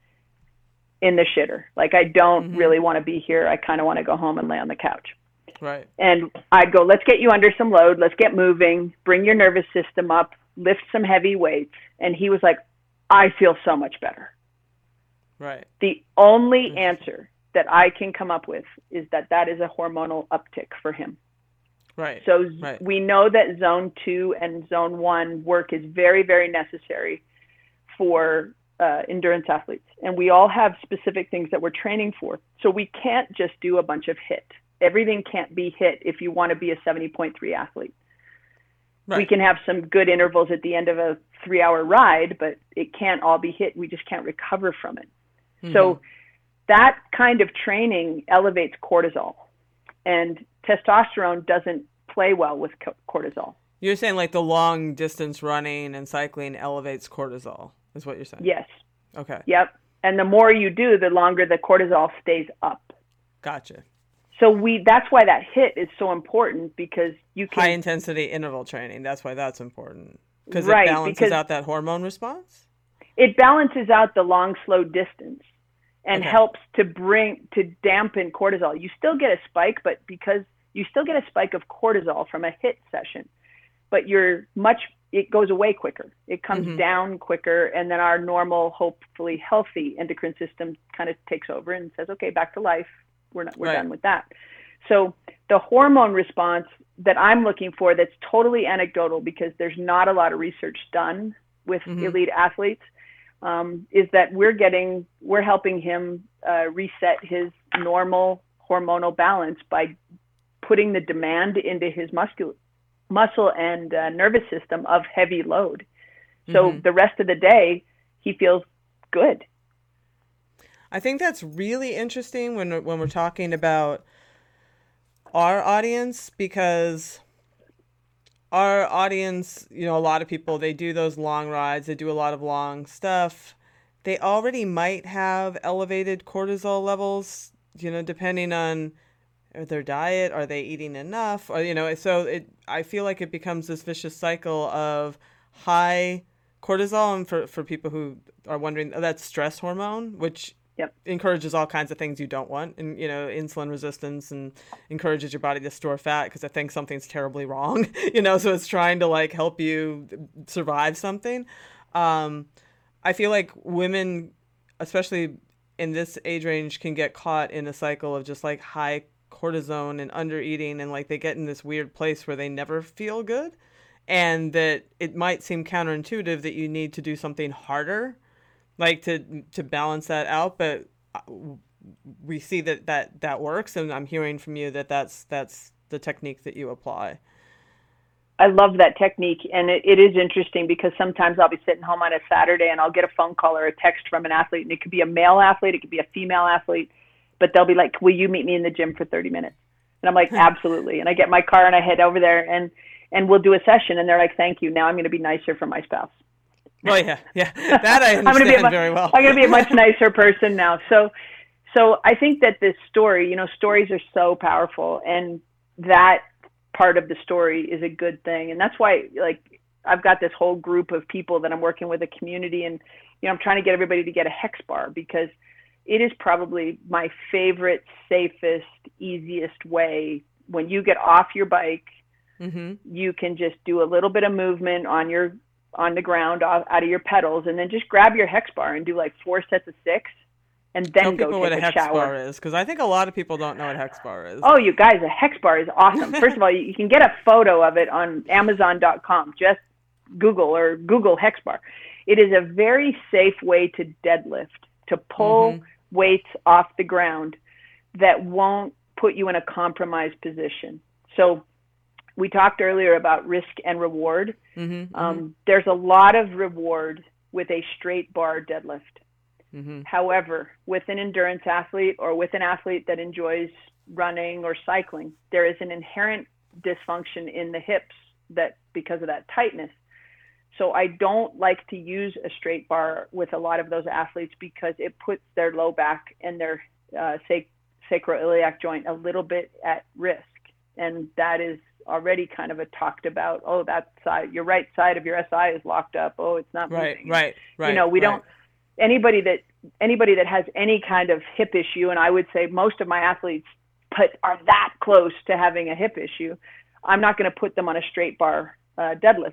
[SPEAKER 2] in the shitter. Like I don't
[SPEAKER 1] Mhm.
[SPEAKER 2] really want to be here. I kind of want to go home and lay on the couch
[SPEAKER 1] Right.
[SPEAKER 2] and I'd go, let's get you under some load, let's get moving, bring your nervous system up, lift some heavy weights. And he was like, I feel so much better.
[SPEAKER 1] Right.
[SPEAKER 2] The only answer that I can come up with is that that is a hormonal uptick for him.
[SPEAKER 1] Right.
[SPEAKER 2] So
[SPEAKER 1] Right.
[SPEAKER 2] we know that zone two and zone one work is very, very necessary for uh, endurance athletes. And we all have specific things that we're training for. So we can't just do a bunch of HIIT. Everything can't be HIIT if you want to be a 70.3 athlete. We can have some good intervals at the end of a three hour ride, but it can't all be HIIT. We just can't recover from it.
[SPEAKER 1] Mhm.
[SPEAKER 2] So that kind of training elevates cortisol, and testosterone doesn't play well with co- cortisol.
[SPEAKER 1] you're saying like the long distance running and cycling elevates cortisol, is what you're saying?
[SPEAKER 2] Yes.
[SPEAKER 1] Okay.
[SPEAKER 2] Yep. And the more you do, the longer the cortisol stays up.
[SPEAKER 1] Gotcha.
[SPEAKER 2] So we that's why that HIIT is so important because you can
[SPEAKER 1] High intensity interval training. That's why that's important. Because
[SPEAKER 2] Right,
[SPEAKER 1] it balances
[SPEAKER 2] because-
[SPEAKER 1] out that hormone response?
[SPEAKER 2] it balances out the long slow distance and
[SPEAKER 1] Okay.
[SPEAKER 2] helps to bring to dampen cortisol. You still get a spike, but because you still get a spike of cortisol from a HIIT session, but you're much it goes away quicker. It comes
[SPEAKER 1] Mhm.
[SPEAKER 2] down quicker and then our normal hopefully healthy endocrine system kind of takes over and says, "Okay, back to life. We're not we're
[SPEAKER 1] Right.
[SPEAKER 2] done with that." So the hormone response that I'm looking for that's totally anecdotal because there's not a lot of research done with
[SPEAKER 1] Mhm.
[SPEAKER 2] elite athletes um, is that we're getting we're helping him uh, reset his normal hormonal balance by putting the demand into his muscle muscle and uh, nervous system of heavy load so
[SPEAKER 1] Mhm.
[SPEAKER 2] the rest of the day he feels good
[SPEAKER 1] I think that's really interesting when when we're talking about our audience because our audience, you know, a lot of people they do those long rides, they do a lot of long stuff. They already might have elevated cortisol levels, you know, depending on their diet, are they eating enough, or you know, so it I feel like it becomes this vicious cycle of high cortisol and for for people who are wondering oh, that's stress hormone which
[SPEAKER 2] Yep.
[SPEAKER 1] encourages all kinds of things you don't want and you know insulin resistance and encourages your body to store fat because i think something's terribly wrong you know so it's trying to like help you survive something um i feel like women especially in this age range can get caught in a cycle of just like high cortisone and under eating and like they get in this weird place where they never feel good and that it might seem counterintuitive that you need to do something harder like to to balance that out but uh, we see that that that works and i'm hearing from you that that's that's the technique that you apply
[SPEAKER 2] I love that technique, and it, it is interesting because sometimes I'll be sitting home on a Saturday and I'll get a phone call or a text from an athlete, and it could be a male athlete, it could be a female athlete, but they'll be like, "Will you meet me in the gym for 30 minutes?" And I'm like, "Absolutely." And I get my car and I head over there, and and we'll do a session, and they're like, "Thank you. Now I'm going to be nicer for my spouse."
[SPEAKER 1] Well yeah yeah that i
[SPEAKER 2] I'm gonna be
[SPEAKER 1] very well
[SPEAKER 2] I'm going to be a much nicer person now. So, so I think that this story, you know, stories are so powerful, and that part of the story is a good thing, and that's why, like, I've got this whole group of people that I'm working with, a community, and you know, I'm trying to get everybody to get a hex bar because it is probably my favorite, safest, easiest way when you get off your bike
[SPEAKER 1] mm-hmm.
[SPEAKER 2] you can just do a little bit of movement on your on the ground off, out of your pedals and then just grab your hex bar and do like four sets of six and then
[SPEAKER 1] tell
[SPEAKER 2] go
[SPEAKER 1] people
[SPEAKER 2] take
[SPEAKER 1] what a
[SPEAKER 2] a
[SPEAKER 1] hex
[SPEAKER 2] shower.
[SPEAKER 1] bar is because i think a lot of people don't know what hex bar is.
[SPEAKER 2] Oh you guys a hex bar is awesome. First of all you, can get a photo of it on amazon.com just google or google hex bar. It is a very safe way to deadlift to pull
[SPEAKER 1] Mhm.
[SPEAKER 2] weights off the ground that won't put you in a compromised position. So we talked earlier about risk and reward. Mm-hmm, um, mm-hmm. There's a lot of reward with a straight bar deadlift. Mm-hmm. However, with an endurance athlete or with an athlete that enjoys running or cycling, there is an inherent dysfunction in the hips that because of that tightness. So I don't like to use a straight bar with a lot of those athletes because it puts their low back and their uh, sac- sacroiliac joint a little bit at risk, and that is already kind of a talked about. Oh, that side, your right side of your SI is locked up. Oh, it's not
[SPEAKER 1] right,
[SPEAKER 2] moving.
[SPEAKER 1] Right, right,
[SPEAKER 2] You know, we
[SPEAKER 1] right.
[SPEAKER 2] don't. Anybody that anybody that has any kind of hip issue, and I would say most of my athletes put are that close to having a hip issue. I'm not going to put them on a straight bar uh, deadlift.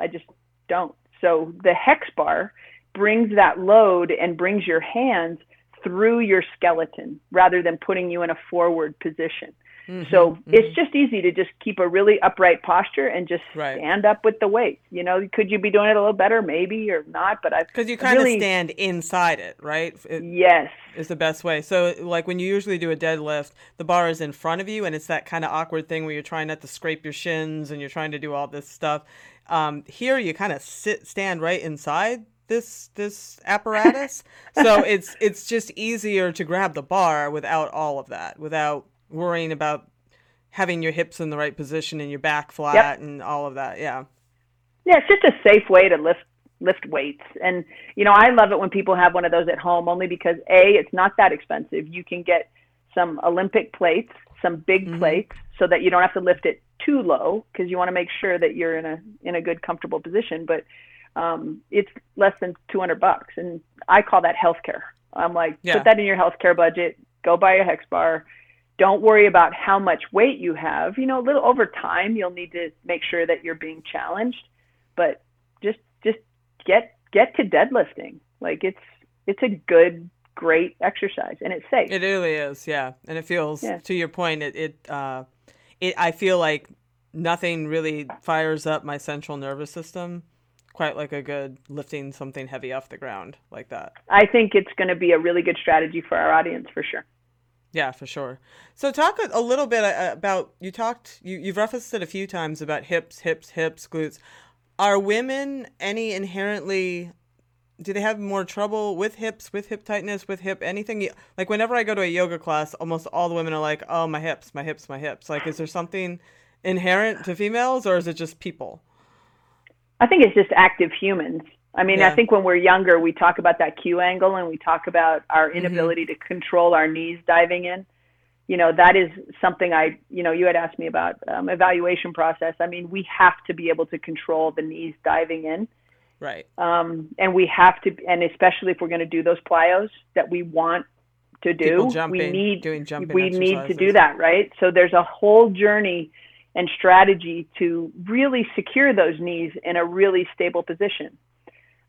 [SPEAKER 2] I just don't. So the hex bar brings that load and brings your hands through your skeleton rather than putting you in a forward position. Mm-hmm, so mm-hmm. it's just easy to just keep a really upright posture and just right. stand up with the weight. You know, could you be doing it a little better, maybe or not? But I
[SPEAKER 1] because you kind really, of stand inside it, right? It
[SPEAKER 2] yes,
[SPEAKER 1] is the best way. So like when you usually do a deadlift, the bar is in front of you, and it's that kind of awkward thing where you're trying not to scrape your shins and you're trying to do all this stuff. Um, here you kind of sit, stand right inside this this apparatus, so it's it's just easier to grab the bar without all of that, without worrying about having your hips in the right position and your back flat yep. and all of that. Yeah.
[SPEAKER 2] Yeah, it's just a safe way to lift lift weights. And you know, I love it when people have one of those at home only because A, it's not that expensive. You can get some Olympic plates, some big mm-hmm. plates so that you don't have to lift it too low because you want to make sure that you're in a in a good comfortable position, but um, it's less than 200 bucks and I call that healthcare. I'm like, yeah. put that in your healthcare budget, go buy a hex bar, don't worry about how much weight you have. You know, a little over time, you'll need to make sure that you're being challenged, but just just get get to deadlifting. Like it's it's a good great exercise and it's safe.
[SPEAKER 1] It really is, yeah. And it feels yeah. to your point it it uh it I feel like nothing really fires up my central nervous system quite like a good lifting something heavy off the ground like that.
[SPEAKER 2] I think it's going to be a really good strategy for our audience for sure.
[SPEAKER 1] Yeah, for sure. So talk a, little bit uh, about you talked you you've referenced it a few times about hips, hips, hips, glutes. Are women any inherently do they have more trouble with hips, with hip tightness, with hip anything? Like whenever I go to a yoga class, almost all the women are like, "Oh, my hips, my hips, my hips." Like is there something inherent to females or is it just people?
[SPEAKER 2] I think it's just active humans. I mean, yeah. I think when we're younger, we talk about that Q angle and we talk about our mm-hmm. inability mm-hmm. to control our knees diving in. You know, that is something I, you know, you had asked me about um, evaluation process. I mean, we have to be able to control the knees diving in.
[SPEAKER 1] Right.
[SPEAKER 2] Um, and we have to, and especially if we're going to do those plyos that we want to do, we need,
[SPEAKER 1] doing jumping
[SPEAKER 2] we need to do that, right? So there's a whole journey and strategy to really secure those knees in a really stable position.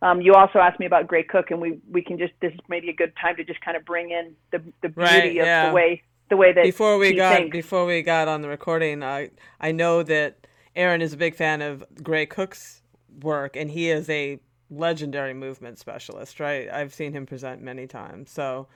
[SPEAKER 2] Um, you also asked me about Gray Cook, and we, we can just this is maybe a good time to just kind of bring in the the beauty
[SPEAKER 1] right,
[SPEAKER 2] of
[SPEAKER 1] yeah.
[SPEAKER 2] the way the way that
[SPEAKER 1] before we got
[SPEAKER 2] thinks.
[SPEAKER 1] before we got on the recording, I I know that Erin is a big fan of Gray Cook's work, and he is a legendary movement specialist. Right, I've seen him present many times. So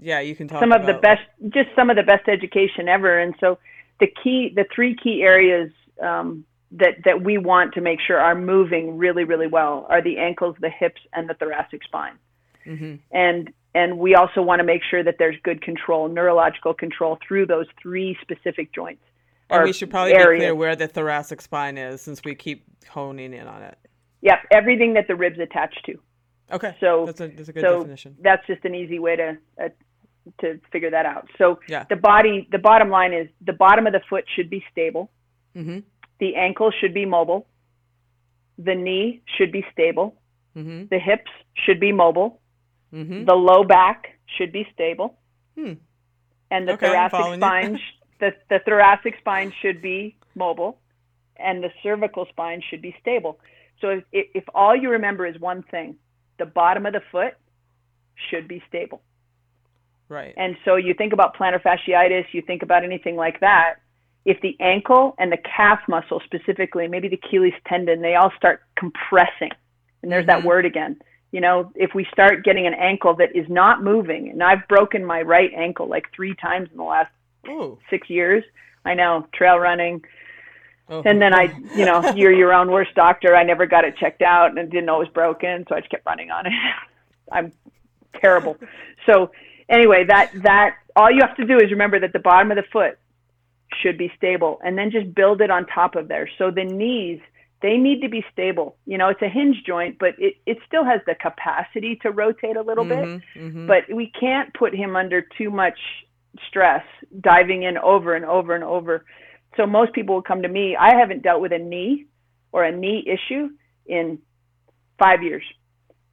[SPEAKER 1] yeah, you can talk
[SPEAKER 2] some
[SPEAKER 1] of
[SPEAKER 2] the best, just some of the best education ever. And so the key, the three key areas um, that that we want to make sure are moving really really well are the ankles the hips and the thoracic spine mm-hmm. and and we also want to make sure that there's good control neurological control through those three specific joints
[SPEAKER 1] and we should probably areas. be clear where the thoracic spine is since we keep honing in on it
[SPEAKER 2] yep everything that the ribs attach to
[SPEAKER 1] okay
[SPEAKER 2] so
[SPEAKER 1] that's a, that's a good
[SPEAKER 2] so
[SPEAKER 1] definition
[SPEAKER 2] that's just an easy way to uh, to figure that out so
[SPEAKER 1] yeah.
[SPEAKER 2] the body the bottom line is the bottom of the foot should be stable
[SPEAKER 1] mm-hmm.
[SPEAKER 2] The ankle should be mobile. The knee should be stable. Mm-hmm. The hips should be mobile. Mm-hmm. The low back should be stable.
[SPEAKER 1] Hmm.
[SPEAKER 2] And the
[SPEAKER 1] okay,
[SPEAKER 2] thoracic spine, the, the thoracic spine should be mobile, and the cervical spine should be stable. So if, if all you remember is one thing, the bottom of the foot should be stable.
[SPEAKER 1] Right.
[SPEAKER 2] And so you think about plantar fasciitis, you think about anything like that, if the ankle and the calf muscle specifically, maybe the Achilles tendon, they all start compressing, and there's mm-hmm. that word again. You know, if we start getting an ankle that is not moving, and I've broken my right ankle like three times in the last
[SPEAKER 1] Ooh.
[SPEAKER 2] six years. I know trail running.
[SPEAKER 1] Oh.
[SPEAKER 2] And then I, you know, you're your own worst doctor. I never got it checked out and didn't know it was broken, so I just kept running on it. I'm terrible. So anyway, that that all you have to do is remember that the bottom of the foot should be stable, and then just build it on top of there. So the knees they need to be stable. You know, it's a hinge joint, but it, it still has the capacity to rotate a little
[SPEAKER 1] Mhm,
[SPEAKER 2] bit.
[SPEAKER 1] mhm.
[SPEAKER 2] But we can't put him under too much stress, diving in over and over and over. So most people will come to me. I haven't dealt with a knee or a knee issue in five years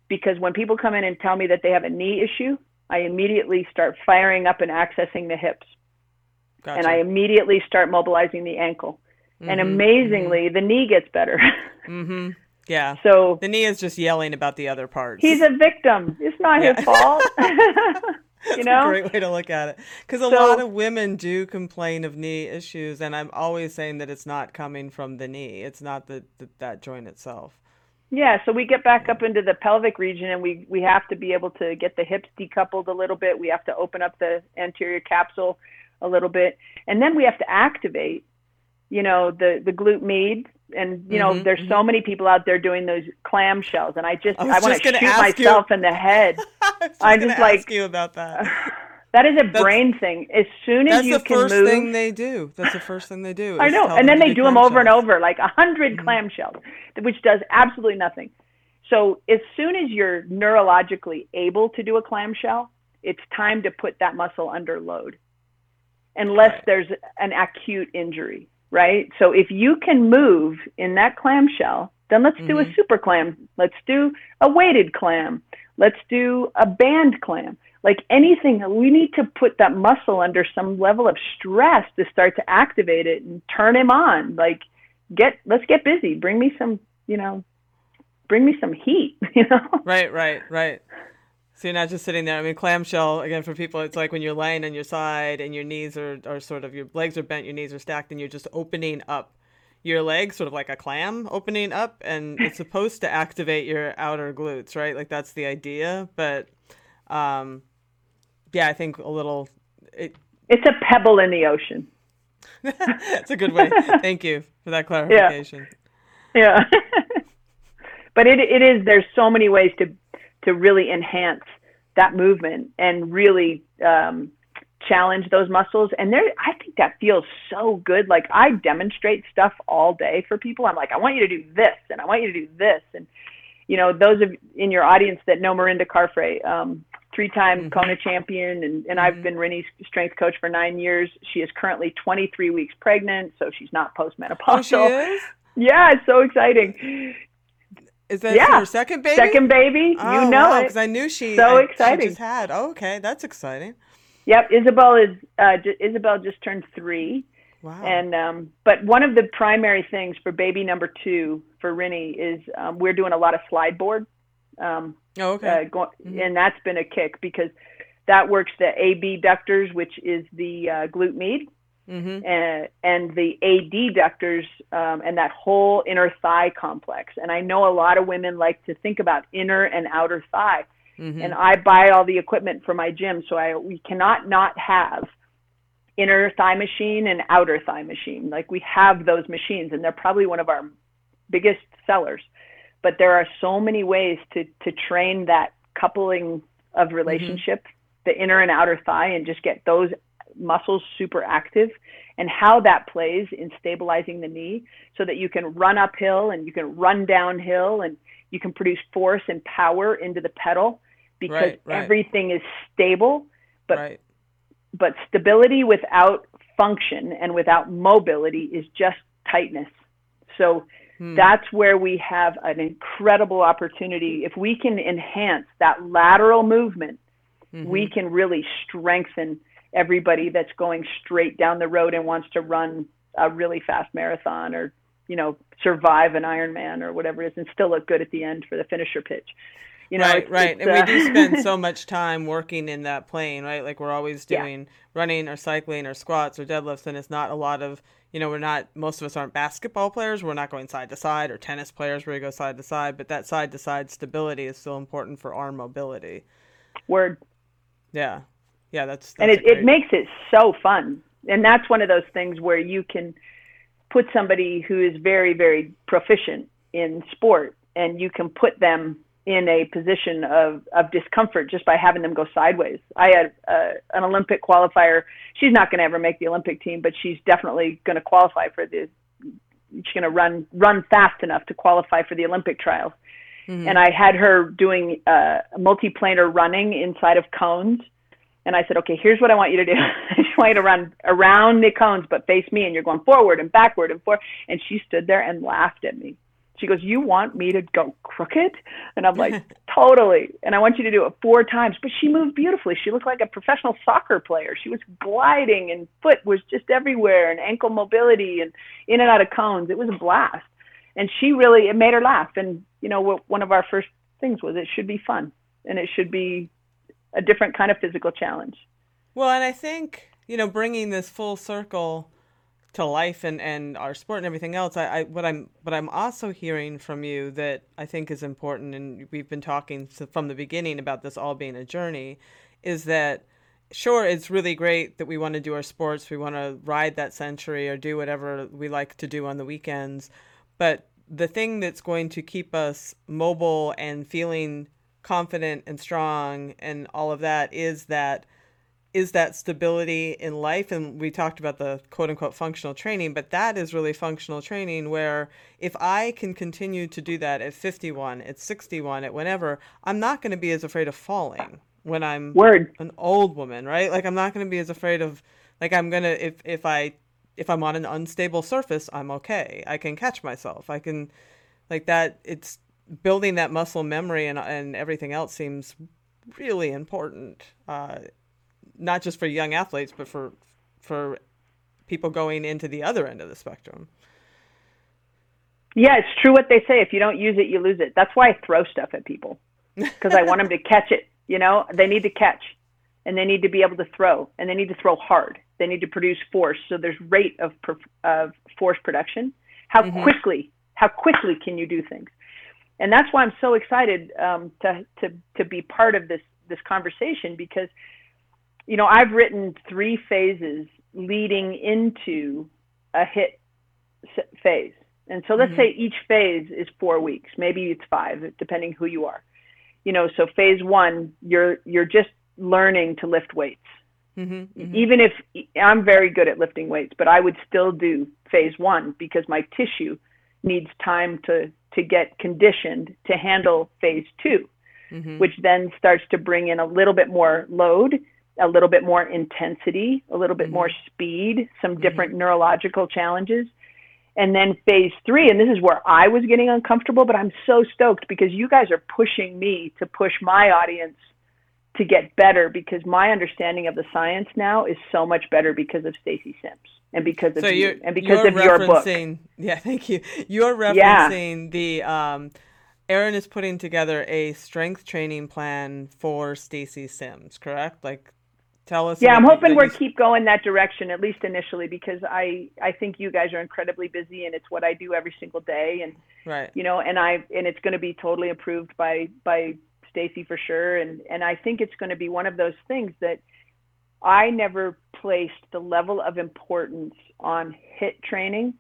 [SPEAKER 2] because when people come in and tell me that they have a knee issue, I immediately start firing up and accessing the hips
[SPEAKER 1] gotcha.
[SPEAKER 2] and I immediately start mobilizing the ankle. And
[SPEAKER 1] Mhm,
[SPEAKER 2] amazingly, the knee gets better.
[SPEAKER 1] mhm. Yeah.
[SPEAKER 2] so
[SPEAKER 1] The knee is just yelling about the other parts.
[SPEAKER 2] he's a victim. It's not
[SPEAKER 1] Yeah.
[SPEAKER 2] his fault. You know?
[SPEAKER 1] a great way to look at it. Because a
[SPEAKER 2] So-
[SPEAKER 1] lot of women do complain of knee issues, and I'm always saying that it's not coming from the knee. It's not the, the that joint itself.
[SPEAKER 2] Yeah, so we get back up into the pelvic region and we, we have to be able to get the hips decoupled a little bit. We have to open up the anterior capsule a little bit. And then we have to activate, you know, the, the glute med. And, you know,
[SPEAKER 1] Mhm,
[SPEAKER 2] there's so many people out there doing those clam shells, And I just,
[SPEAKER 1] I
[SPEAKER 2] I, want to shoot
[SPEAKER 1] ask you-
[SPEAKER 2] myself in the head.
[SPEAKER 1] I just
[SPEAKER 2] I
[SPEAKER 1] gonna
[SPEAKER 2] just, like-
[SPEAKER 1] ask you about that.
[SPEAKER 2] that is a
[SPEAKER 1] That's-
[SPEAKER 2] brain thing. As soon as you can move, That's the first
[SPEAKER 1] thing they do. That's the first thing they do.
[SPEAKER 2] I know. And then they do them over and over, like a 100
[SPEAKER 1] Mhm.
[SPEAKER 2] clamshells, which does absolutely nothing. So as soon as you're neurologically able to do a clamshell, it's time to put that muscle under load, unless
[SPEAKER 1] Right.
[SPEAKER 2] there's an acute injury, right? So if you can move in that clamshell, then let's do a
[SPEAKER 1] Mhm.
[SPEAKER 2] super clam. Let's do a weighted clam. Let's do a band clam. Like anything, we need to put that muscle under some level of stress to start to activate it and turn him on. Like, get let's get busy. Bring me some, you know, bring me some heat. You know.
[SPEAKER 1] Right, right, right. So you're not just sitting there. I mean, clamshell again for people. It's like when you're laying on your side and your knees are, are sort of your legs are bent, your knees are stacked, and you're just opening up your legs, sort of like a clam opening up, and it's supposed to activate your outer glutes, right? Like that's the idea. But um, yeah, I think a little. It,
[SPEAKER 2] It's a pebble in the ocean.
[SPEAKER 1] it's a good way. Thank you for that clarification.
[SPEAKER 2] Yeah. but it it is there's so many ways to to really enhance that movement and really um, challenge those muscles. And there, I think that feels so good. Like I demonstrate stuff all day for people. I'm like, I want you to do this, and I want you to do this, and you know, those of in your audience that know Mirinda Carfrae, um, three-time
[SPEAKER 1] Mhm.
[SPEAKER 2] Kona champion, and, and I've
[SPEAKER 1] Mhm.
[SPEAKER 2] been Rinny's strength coach for nine years. She is currently 23 weeks pregnant, so she's not postmenopausal.
[SPEAKER 1] Oh, she is.
[SPEAKER 2] Yeah, it's so exciting.
[SPEAKER 1] Is that
[SPEAKER 2] Yeah.
[SPEAKER 1] her second baby?
[SPEAKER 2] Second baby,
[SPEAKER 1] Oh,
[SPEAKER 2] you know
[SPEAKER 1] wow,
[SPEAKER 2] it.
[SPEAKER 1] Because I knew she.
[SPEAKER 2] So
[SPEAKER 1] I-
[SPEAKER 2] exciting.
[SPEAKER 1] She just had. Oh, okay, that's exciting.
[SPEAKER 2] Yep, Isabel is uh, j- Isabel just turned three,
[SPEAKER 1] Wow.
[SPEAKER 2] and um, but one of the primary things for baby number two for Rinny is um, we're doing a lot of slide board, um,
[SPEAKER 1] oh, okay.
[SPEAKER 2] uh,
[SPEAKER 1] Mhm.
[SPEAKER 2] and that's been a kick because that works the abductors, which is the uh, glute med,
[SPEAKER 1] mm-hmm.
[SPEAKER 2] and, and the adductors um, and that whole inner thigh complex. And I know a lot of women like to think about inner and outer thigh.
[SPEAKER 1] Mm-hmm.
[SPEAKER 2] And I buy all the equipment for my gym, so I we cannot not have inner thigh machine and outer thigh machine. Like we have those machines, and they're probably one of our biggest sellers. But there are so many ways to to train that coupling of relationship, the inner and outer thigh, and just get those muscles super active and how that plays in stabilizing the knee so that you can run uphill and you can run downhill and you can produce force and power into the pedal because
[SPEAKER 1] Right, right.
[SPEAKER 2] everything is stable but
[SPEAKER 1] right.
[SPEAKER 2] but stability without function and without mobility is just tightness so
[SPEAKER 1] Hmm.
[SPEAKER 2] that's where we have an incredible opportunity if we can enhance that lateral movement
[SPEAKER 1] Mhm.
[SPEAKER 2] we can really strengthen everybody that's going straight down the road and wants to run a really fast marathon or you know survive an Ironman or whatever it is and still look good at the end for the finisher pitch. You know,
[SPEAKER 1] right,
[SPEAKER 2] it's-
[SPEAKER 1] right.
[SPEAKER 2] it's,
[SPEAKER 1] and we
[SPEAKER 2] uh,
[SPEAKER 1] do spend so much time working in that plane, right? Like we're always
[SPEAKER 2] Yeah.
[SPEAKER 1] doing running or cycling or squats or deadlifts, and it's not a lot of, you know, we're not, most of us aren't basketball players. We're not going side to side or tennis players where you go side to side, but that side to side stability is still important for arm mobility.
[SPEAKER 2] word
[SPEAKER 1] Yeah. Yeah, that's,
[SPEAKER 2] and
[SPEAKER 1] that's
[SPEAKER 2] it, it
[SPEAKER 1] great.
[SPEAKER 2] makes it so fun And that's one of those things where you can put somebody who is very, very proficient in sport and you can put them in a position of, of discomfort just by having them go sideways. I had uh, an Olympic qualifier. She's not going to ever make the Olympic team, but she's definitely going to qualify for the. She's going to run run fast enough to qualify for the Olympic trials. Mm-hmm. And I had her doing uh, multiplanar running inside of cones. And I said, okay, here's what I want you to do. I just want you to run around the cones, but face me, and you're going forward and backward and forward. And she stood there and laughed at me. She goes, You want me to go crooked? And I'm like, Totally. And I want you to do it four times. But she moved beautifully. She looked like a professional soccer player. She was gliding and foot was just everywhere and ankle mobility and in and out of cones. It was a blast. And she really, it made her laugh. And, you know, one of our first things was it should be fun and it should be a different kind of physical challenge.
[SPEAKER 1] Well, and I think, you know, bringing this full circle to life and, and our sport and everything else. I, I what I'm but I'm also hearing from you that I think is important, and we've been talking from the beginning about this all being a journey, is that sure it's really great that we want to do our sports, we want to ride that century or do whatever we like to do on the weekends, but the thing that's going to keep us mobile and feeling confident and strong and all of that is that is that stability in life. And we talked about the quote unquote functional training but that is really functional training where if i can continue to do that at 51 at 61 at whenever i'm not going to be as afraid of falling when i'm
[SPEAKER 2] Word.
[SPEAKER 1] an old woman right? Like i'm not going to be as afraid of like i'm going to if if i if i'm on an unstable surface i'm okay. I can catch myself. I can like that it's building that muscle memory and and everything else seems really important uh, not just for young athletes, but for for people going into the other end of the spectrum.
[SPEAKER 2] Yeah, it's true what they say. If you don't use it, you lose it. That's why I throw stuff at people because I want them to catch it. You know, they need to catch, and they need to be able to throw, and they need to throw hard. They need to produce force. So there's rate of of force production. How mm-hmm. quickly? How quickly can you do things? And that's why I'm so excited um, to to to be part of this this conversation because you know, I've written three phases leading into a HIIT phase. And so let's mm-hmm. say each phase is four weeks, maybe it's five, depending who you are. You know, so phase one, you're you're just learning to lift weights. Mm-hmm, mm-hmm. Even if I'm very good at lifting weights, but I would still do phase one because my tissue needs time to to get conditioned to handle phase 2 mm-hmm. which then starts to bring in a little bit more load a little bit more intensity, a little bit mm-hmm. more speed, some mm-hmm. different mm-hmm. neurological challenges. And then phase three, and this is where I was getting uncomfortable, but I'm so stoked because you guys are pushing me to push my audience to get better because my understanding of the science now is so much better because of Stacy Sims and because of so you and because of your book.
[SPEAKER 1] Yeah, thank you. You're referencing yeah. the um, Erin is putting together a strength training plan for Stacy Sims, correct? Like tell us.
[SPEAKER 2] Yeah, I'm hoping we'll keep going that direction at least initially because I I think you guys are incredibly busy and it's what I do every single day and
[SPEAKER 1] right
[SPEAKER 2] you know and I and it's going to be totally approved by by Stacy for sure and and I think it's going to be one of those things that I never placed the level of importance on HIIT training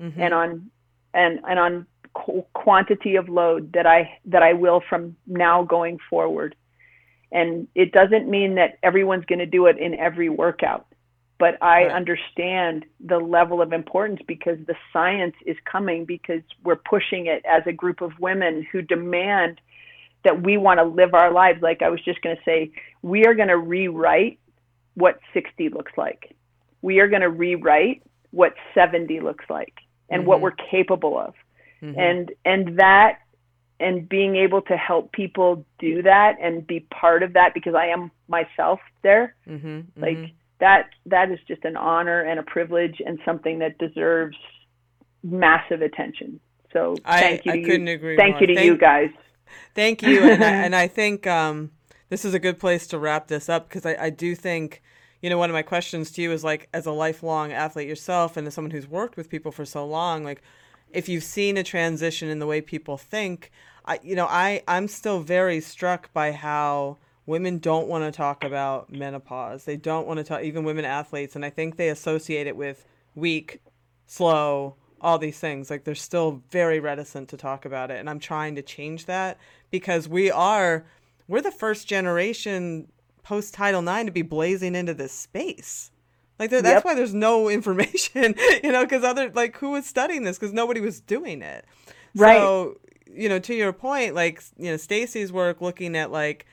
[SPEAKER 2] mm-hmm. and on and and on qu- quantity of load that I that I will from now going forward and it doesn't mean that everyone's going to do it in every workout, but I right. understand the level of importance because the science is coming because we're pushing it as a group of women who demand that we want to live our lives. Like I was just going to say, we are going to rewrite what 60 looks like. We are going to rewrite what 70 looks like and mm-hmm. what we're capable of. Mm-hmm. And and that and being able to help people do that and be part of that because I am myself there. Mm-hmm, mm-hmm. Like that, that is just an honor and a privilege and something that deserves massive attention. So thank
[SPEAKER 1] I,
[SPEAKER 2] you.
[SPEAKER 1] I couldn't you. agree.
[SPEAKER 2] Thank
[SPEAKER 1] more.
[SPEAKER 2] you to
[SPEAKER 1] thank,
[SPEAKER 2] you guys.
[SPEAKER 1] Thank you, and I, and I think um, this is a good place to wrap this up because I, I do think you know one of my questions to you is like as a lifelong athlete yourself and as someone who's worked with people for so long, like if you've seen a transition in the way people think, I you know I I'm still very struck by how women don't want to talk about menopause. They don't want to talk, even women athletes. And I think they associate it with weak, slow, all these things. Like they're still very reticent to talk about it. And I'm trying to change that because we are, we're the first generation post Title IX to be blazing into this space. Like that's yep. why there's no information, you know, because other like who was studying this because nobody was doing it.
[SPEAKER 2] Right.
[SPEAKER 1] So you know, to your point, like you know, Stacy's work looking at like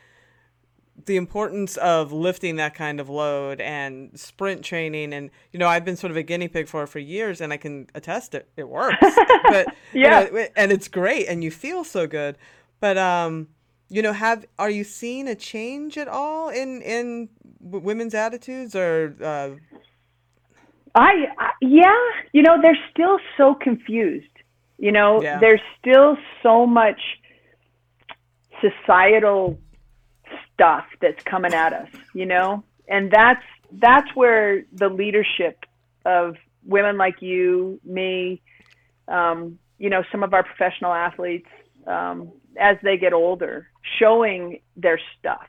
[SPEAKER 1] the importance of lifting that kind of load and sprint training and you know i've been sort of a guinea pig for it for years and i can attest it it works but yeah you know, and it's great and you feel so good but um you know have are you seeing a change at all in in women's attitudes or uh...
[SPEAKER 2] I, I yeah you know they're still so confused you know yeah. there's still so much societal stuff that's coming at us, you know? And that's that's where the leadership of women like you, me, um, you know, some of our professional athletes, um, as they get older, showing their stuff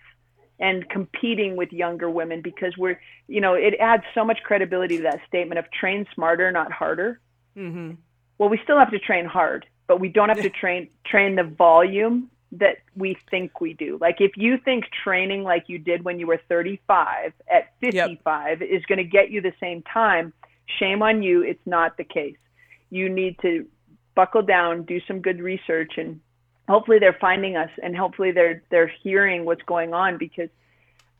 [SPEAKER 2] and competing with younger women because we're, you know, it adds so much credibility to that statement of train smarter, not harder. Mm-hmm. Well, we still have to train hard, but we don't have to train train the volume that we think we do. Like if you think training like you did when you were 35 at 55 yep. is going to get you the same time, shame on you. It's not the case. You need to buckle down, do some good research and hopefully they're finding us and hopefully they're they're hearing what's going on because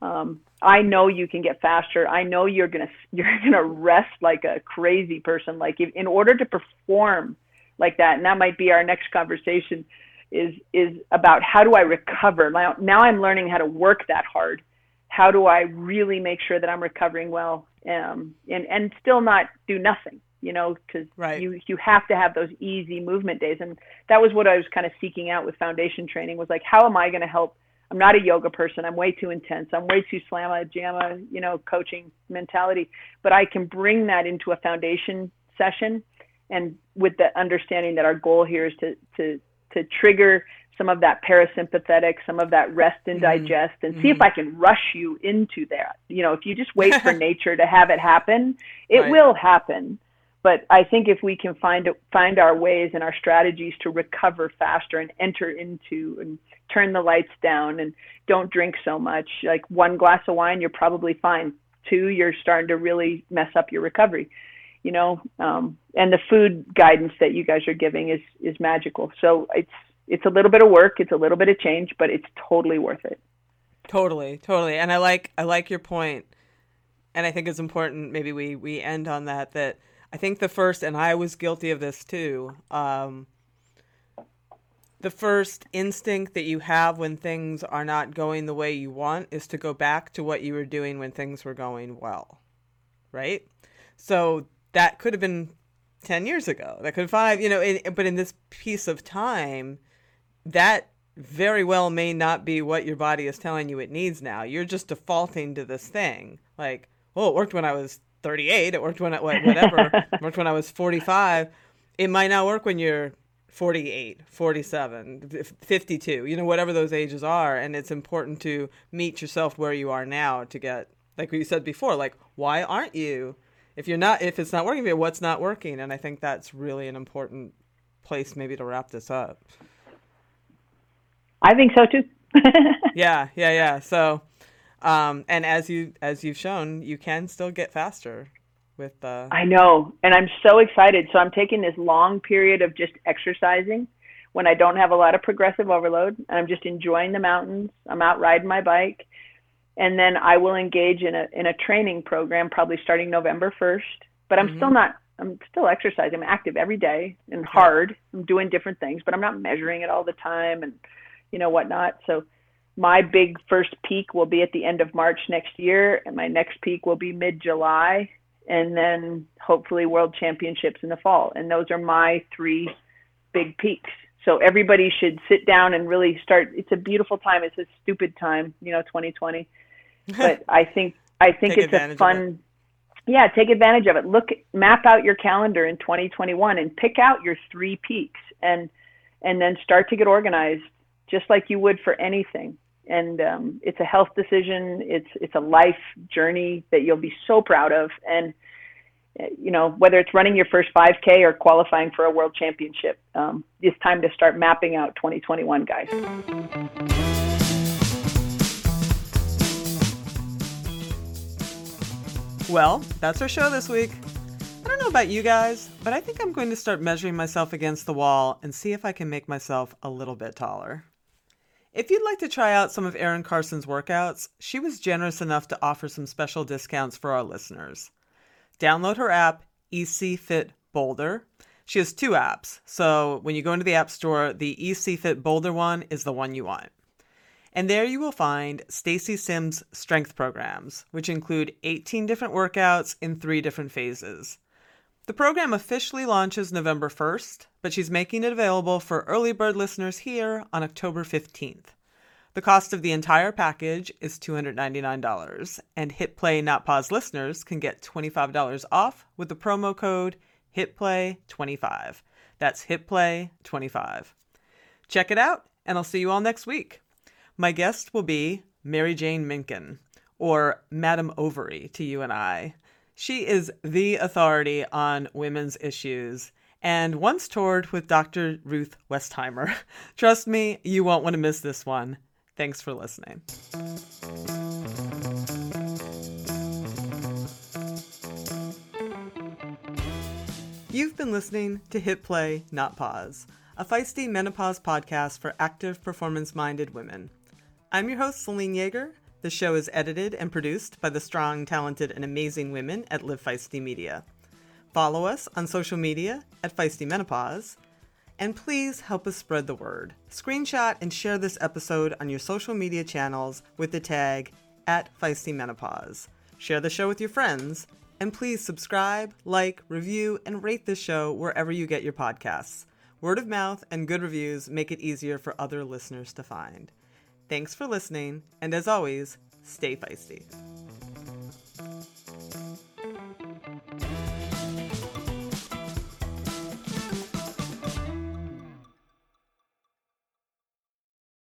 [SPEAKER 2] um, I know you can get faster. I know you're gonna you're gonna rest like a crazy person. Like if, in order to perform like that, and that might be our next conversation is is about how do I recover. Now, now I'm learning how to work that hard. How do I really make sure that I'm recovering well um, and and still not do nothing? You know, because
[SPEAKER 1] right.
[SPEAKER 2] you you have to have those easy movement days, and that was what I was kind of seeking out with foundation training. Was like, how am I going to help? I'm not a yoga person. I'm way too intense. I'm way too slamma jamma, you know, coaching mentality. But I can bring that into a foundation session, and with the understanding that our goal here is to to to trigger some of that parasympathetic, some of that rest and mm-hmm. digest, and mm-hmm. see if mm-hmm. I can rush you into that. You know, if you just wait for nature to have it happen, it right. will happen. But I think if we can find find our ways and our strategies to recover faster and enter into and turn the lights down and don't drink so much, like one glass of wine, you're probably fine. Two, you're starting to really mess up your recovery you know um, and the food guidance that you guys are giving is is magical. So it's it's a little bit of work it's a little bit of change but it's totally worth it.
[SPEAKER 1] Totally totally. And i like i like your point. And i think it's important maybe we we end on that that i think the first and i was guilty of this too um, the first instinct that you have when things are not going the way you want is to go back to what you were doing when things were going well right so that could have been 10 years ago. That could have five, you know, but in this piece of time, that very well may not be what your body is telling you it needs now. You're just defaulting to this thing. Like, well, it worked when I was 38. It worked when I, whatever. it worked when I was 45. It might not work when you're 48, 47, 52, you know, whatever those ages are. And it's important to meet yourself where you are now to get, like we said before, like, why aren't you if you're not if it's not working for you, what's not working? And I think that's really an important place maybe to wrap this up.
[SPEAKER 2] I think so too.
[SPEAKER 1] yeah, yeah, yeah. So, um, and as you as you've shown, you can still get faster with. Uh...
[SPEAKER 2] I know, and I'm so excited. So I'm taking this long period of just exercising when I don't have a lot of progressive overload, and I'm just enjoying the mountains. I'm out riding my bike, and then I will engage in a in a training program probably starting November 1st. But I'm mm-hmm. still not I'm still exercising. I'm active every day and hard. I'm doing different things, but I'm not measuring it all the time and you know whatnot. So my big first peak will be at the end of March next year, and my next peak will be mid July, and then hopefully World Championships in the fall. And those are my three big peaks. So everybody should sit down and really start. It's a beautiful time. It's a stupid time, you know, 2020 but I think I think it's a fun. Yeah, take advantage of it. Look, map out your calendar in 2021 and pick out your three peaks, and and then start to get organized, just like you would for anything. And um, it's a health decision. It's it's a life journey that you'll be so proud of, and you know whether it's running your first 5K or qualifying for a world championship, um, it's time to start mapping out 2021, guys.
[SPEAKER 1] Well, that's our show this week. I don't know about you guys, but I think I'm going to start measuring myself against the wall and see if I can make myself a little bit taller. If you'd like to try out some of Erin Carson's workouts, she was generous enough to offer some special discounts for our listeners. Download her app, EC Fit Boulder. She has two apps, so when you go into the App Store, the EC Fit Boulder one is the one you want. And there you will find Stacy Sims strength programs, which include 18 different workouts in three different phases. The program officially launches November 1st, but she's making it available for early bird listeners here on October 15th. The cost of the entire package is $299, and Hit Play Not Pause listeners can get $25 off with the promo code HITPLAY25. That's HITPLAY25. Check it out, and I'll see you all next week. My guest will be Mary Jane Minkin, or Madam Ovary to you and I. She is the authority on women's issues and once toured with Dr. Ruth Westheimer. Trust me, you won't want to miss this one. Thanks for listening. You've been listening to Hit Play, Not Pause, a feisty menopause podcast for active, performance minded women. I'm your host, Selene Yeager the show is edited and produced by the strong, talented, and amazing women at Live Feisty Media. Follow us on social media at Feisty Menopause, and please help us spread the word. Screenshot and share this episode on your social media channels with the tag at Feisty Menopause. Share the show with your friends, and please subscribe, like, review, and rate this show wherever you get your podcasts. Word of mouth and good reviews make it easier for other listeners to find. Thanks for listening, and as always, stay feisty.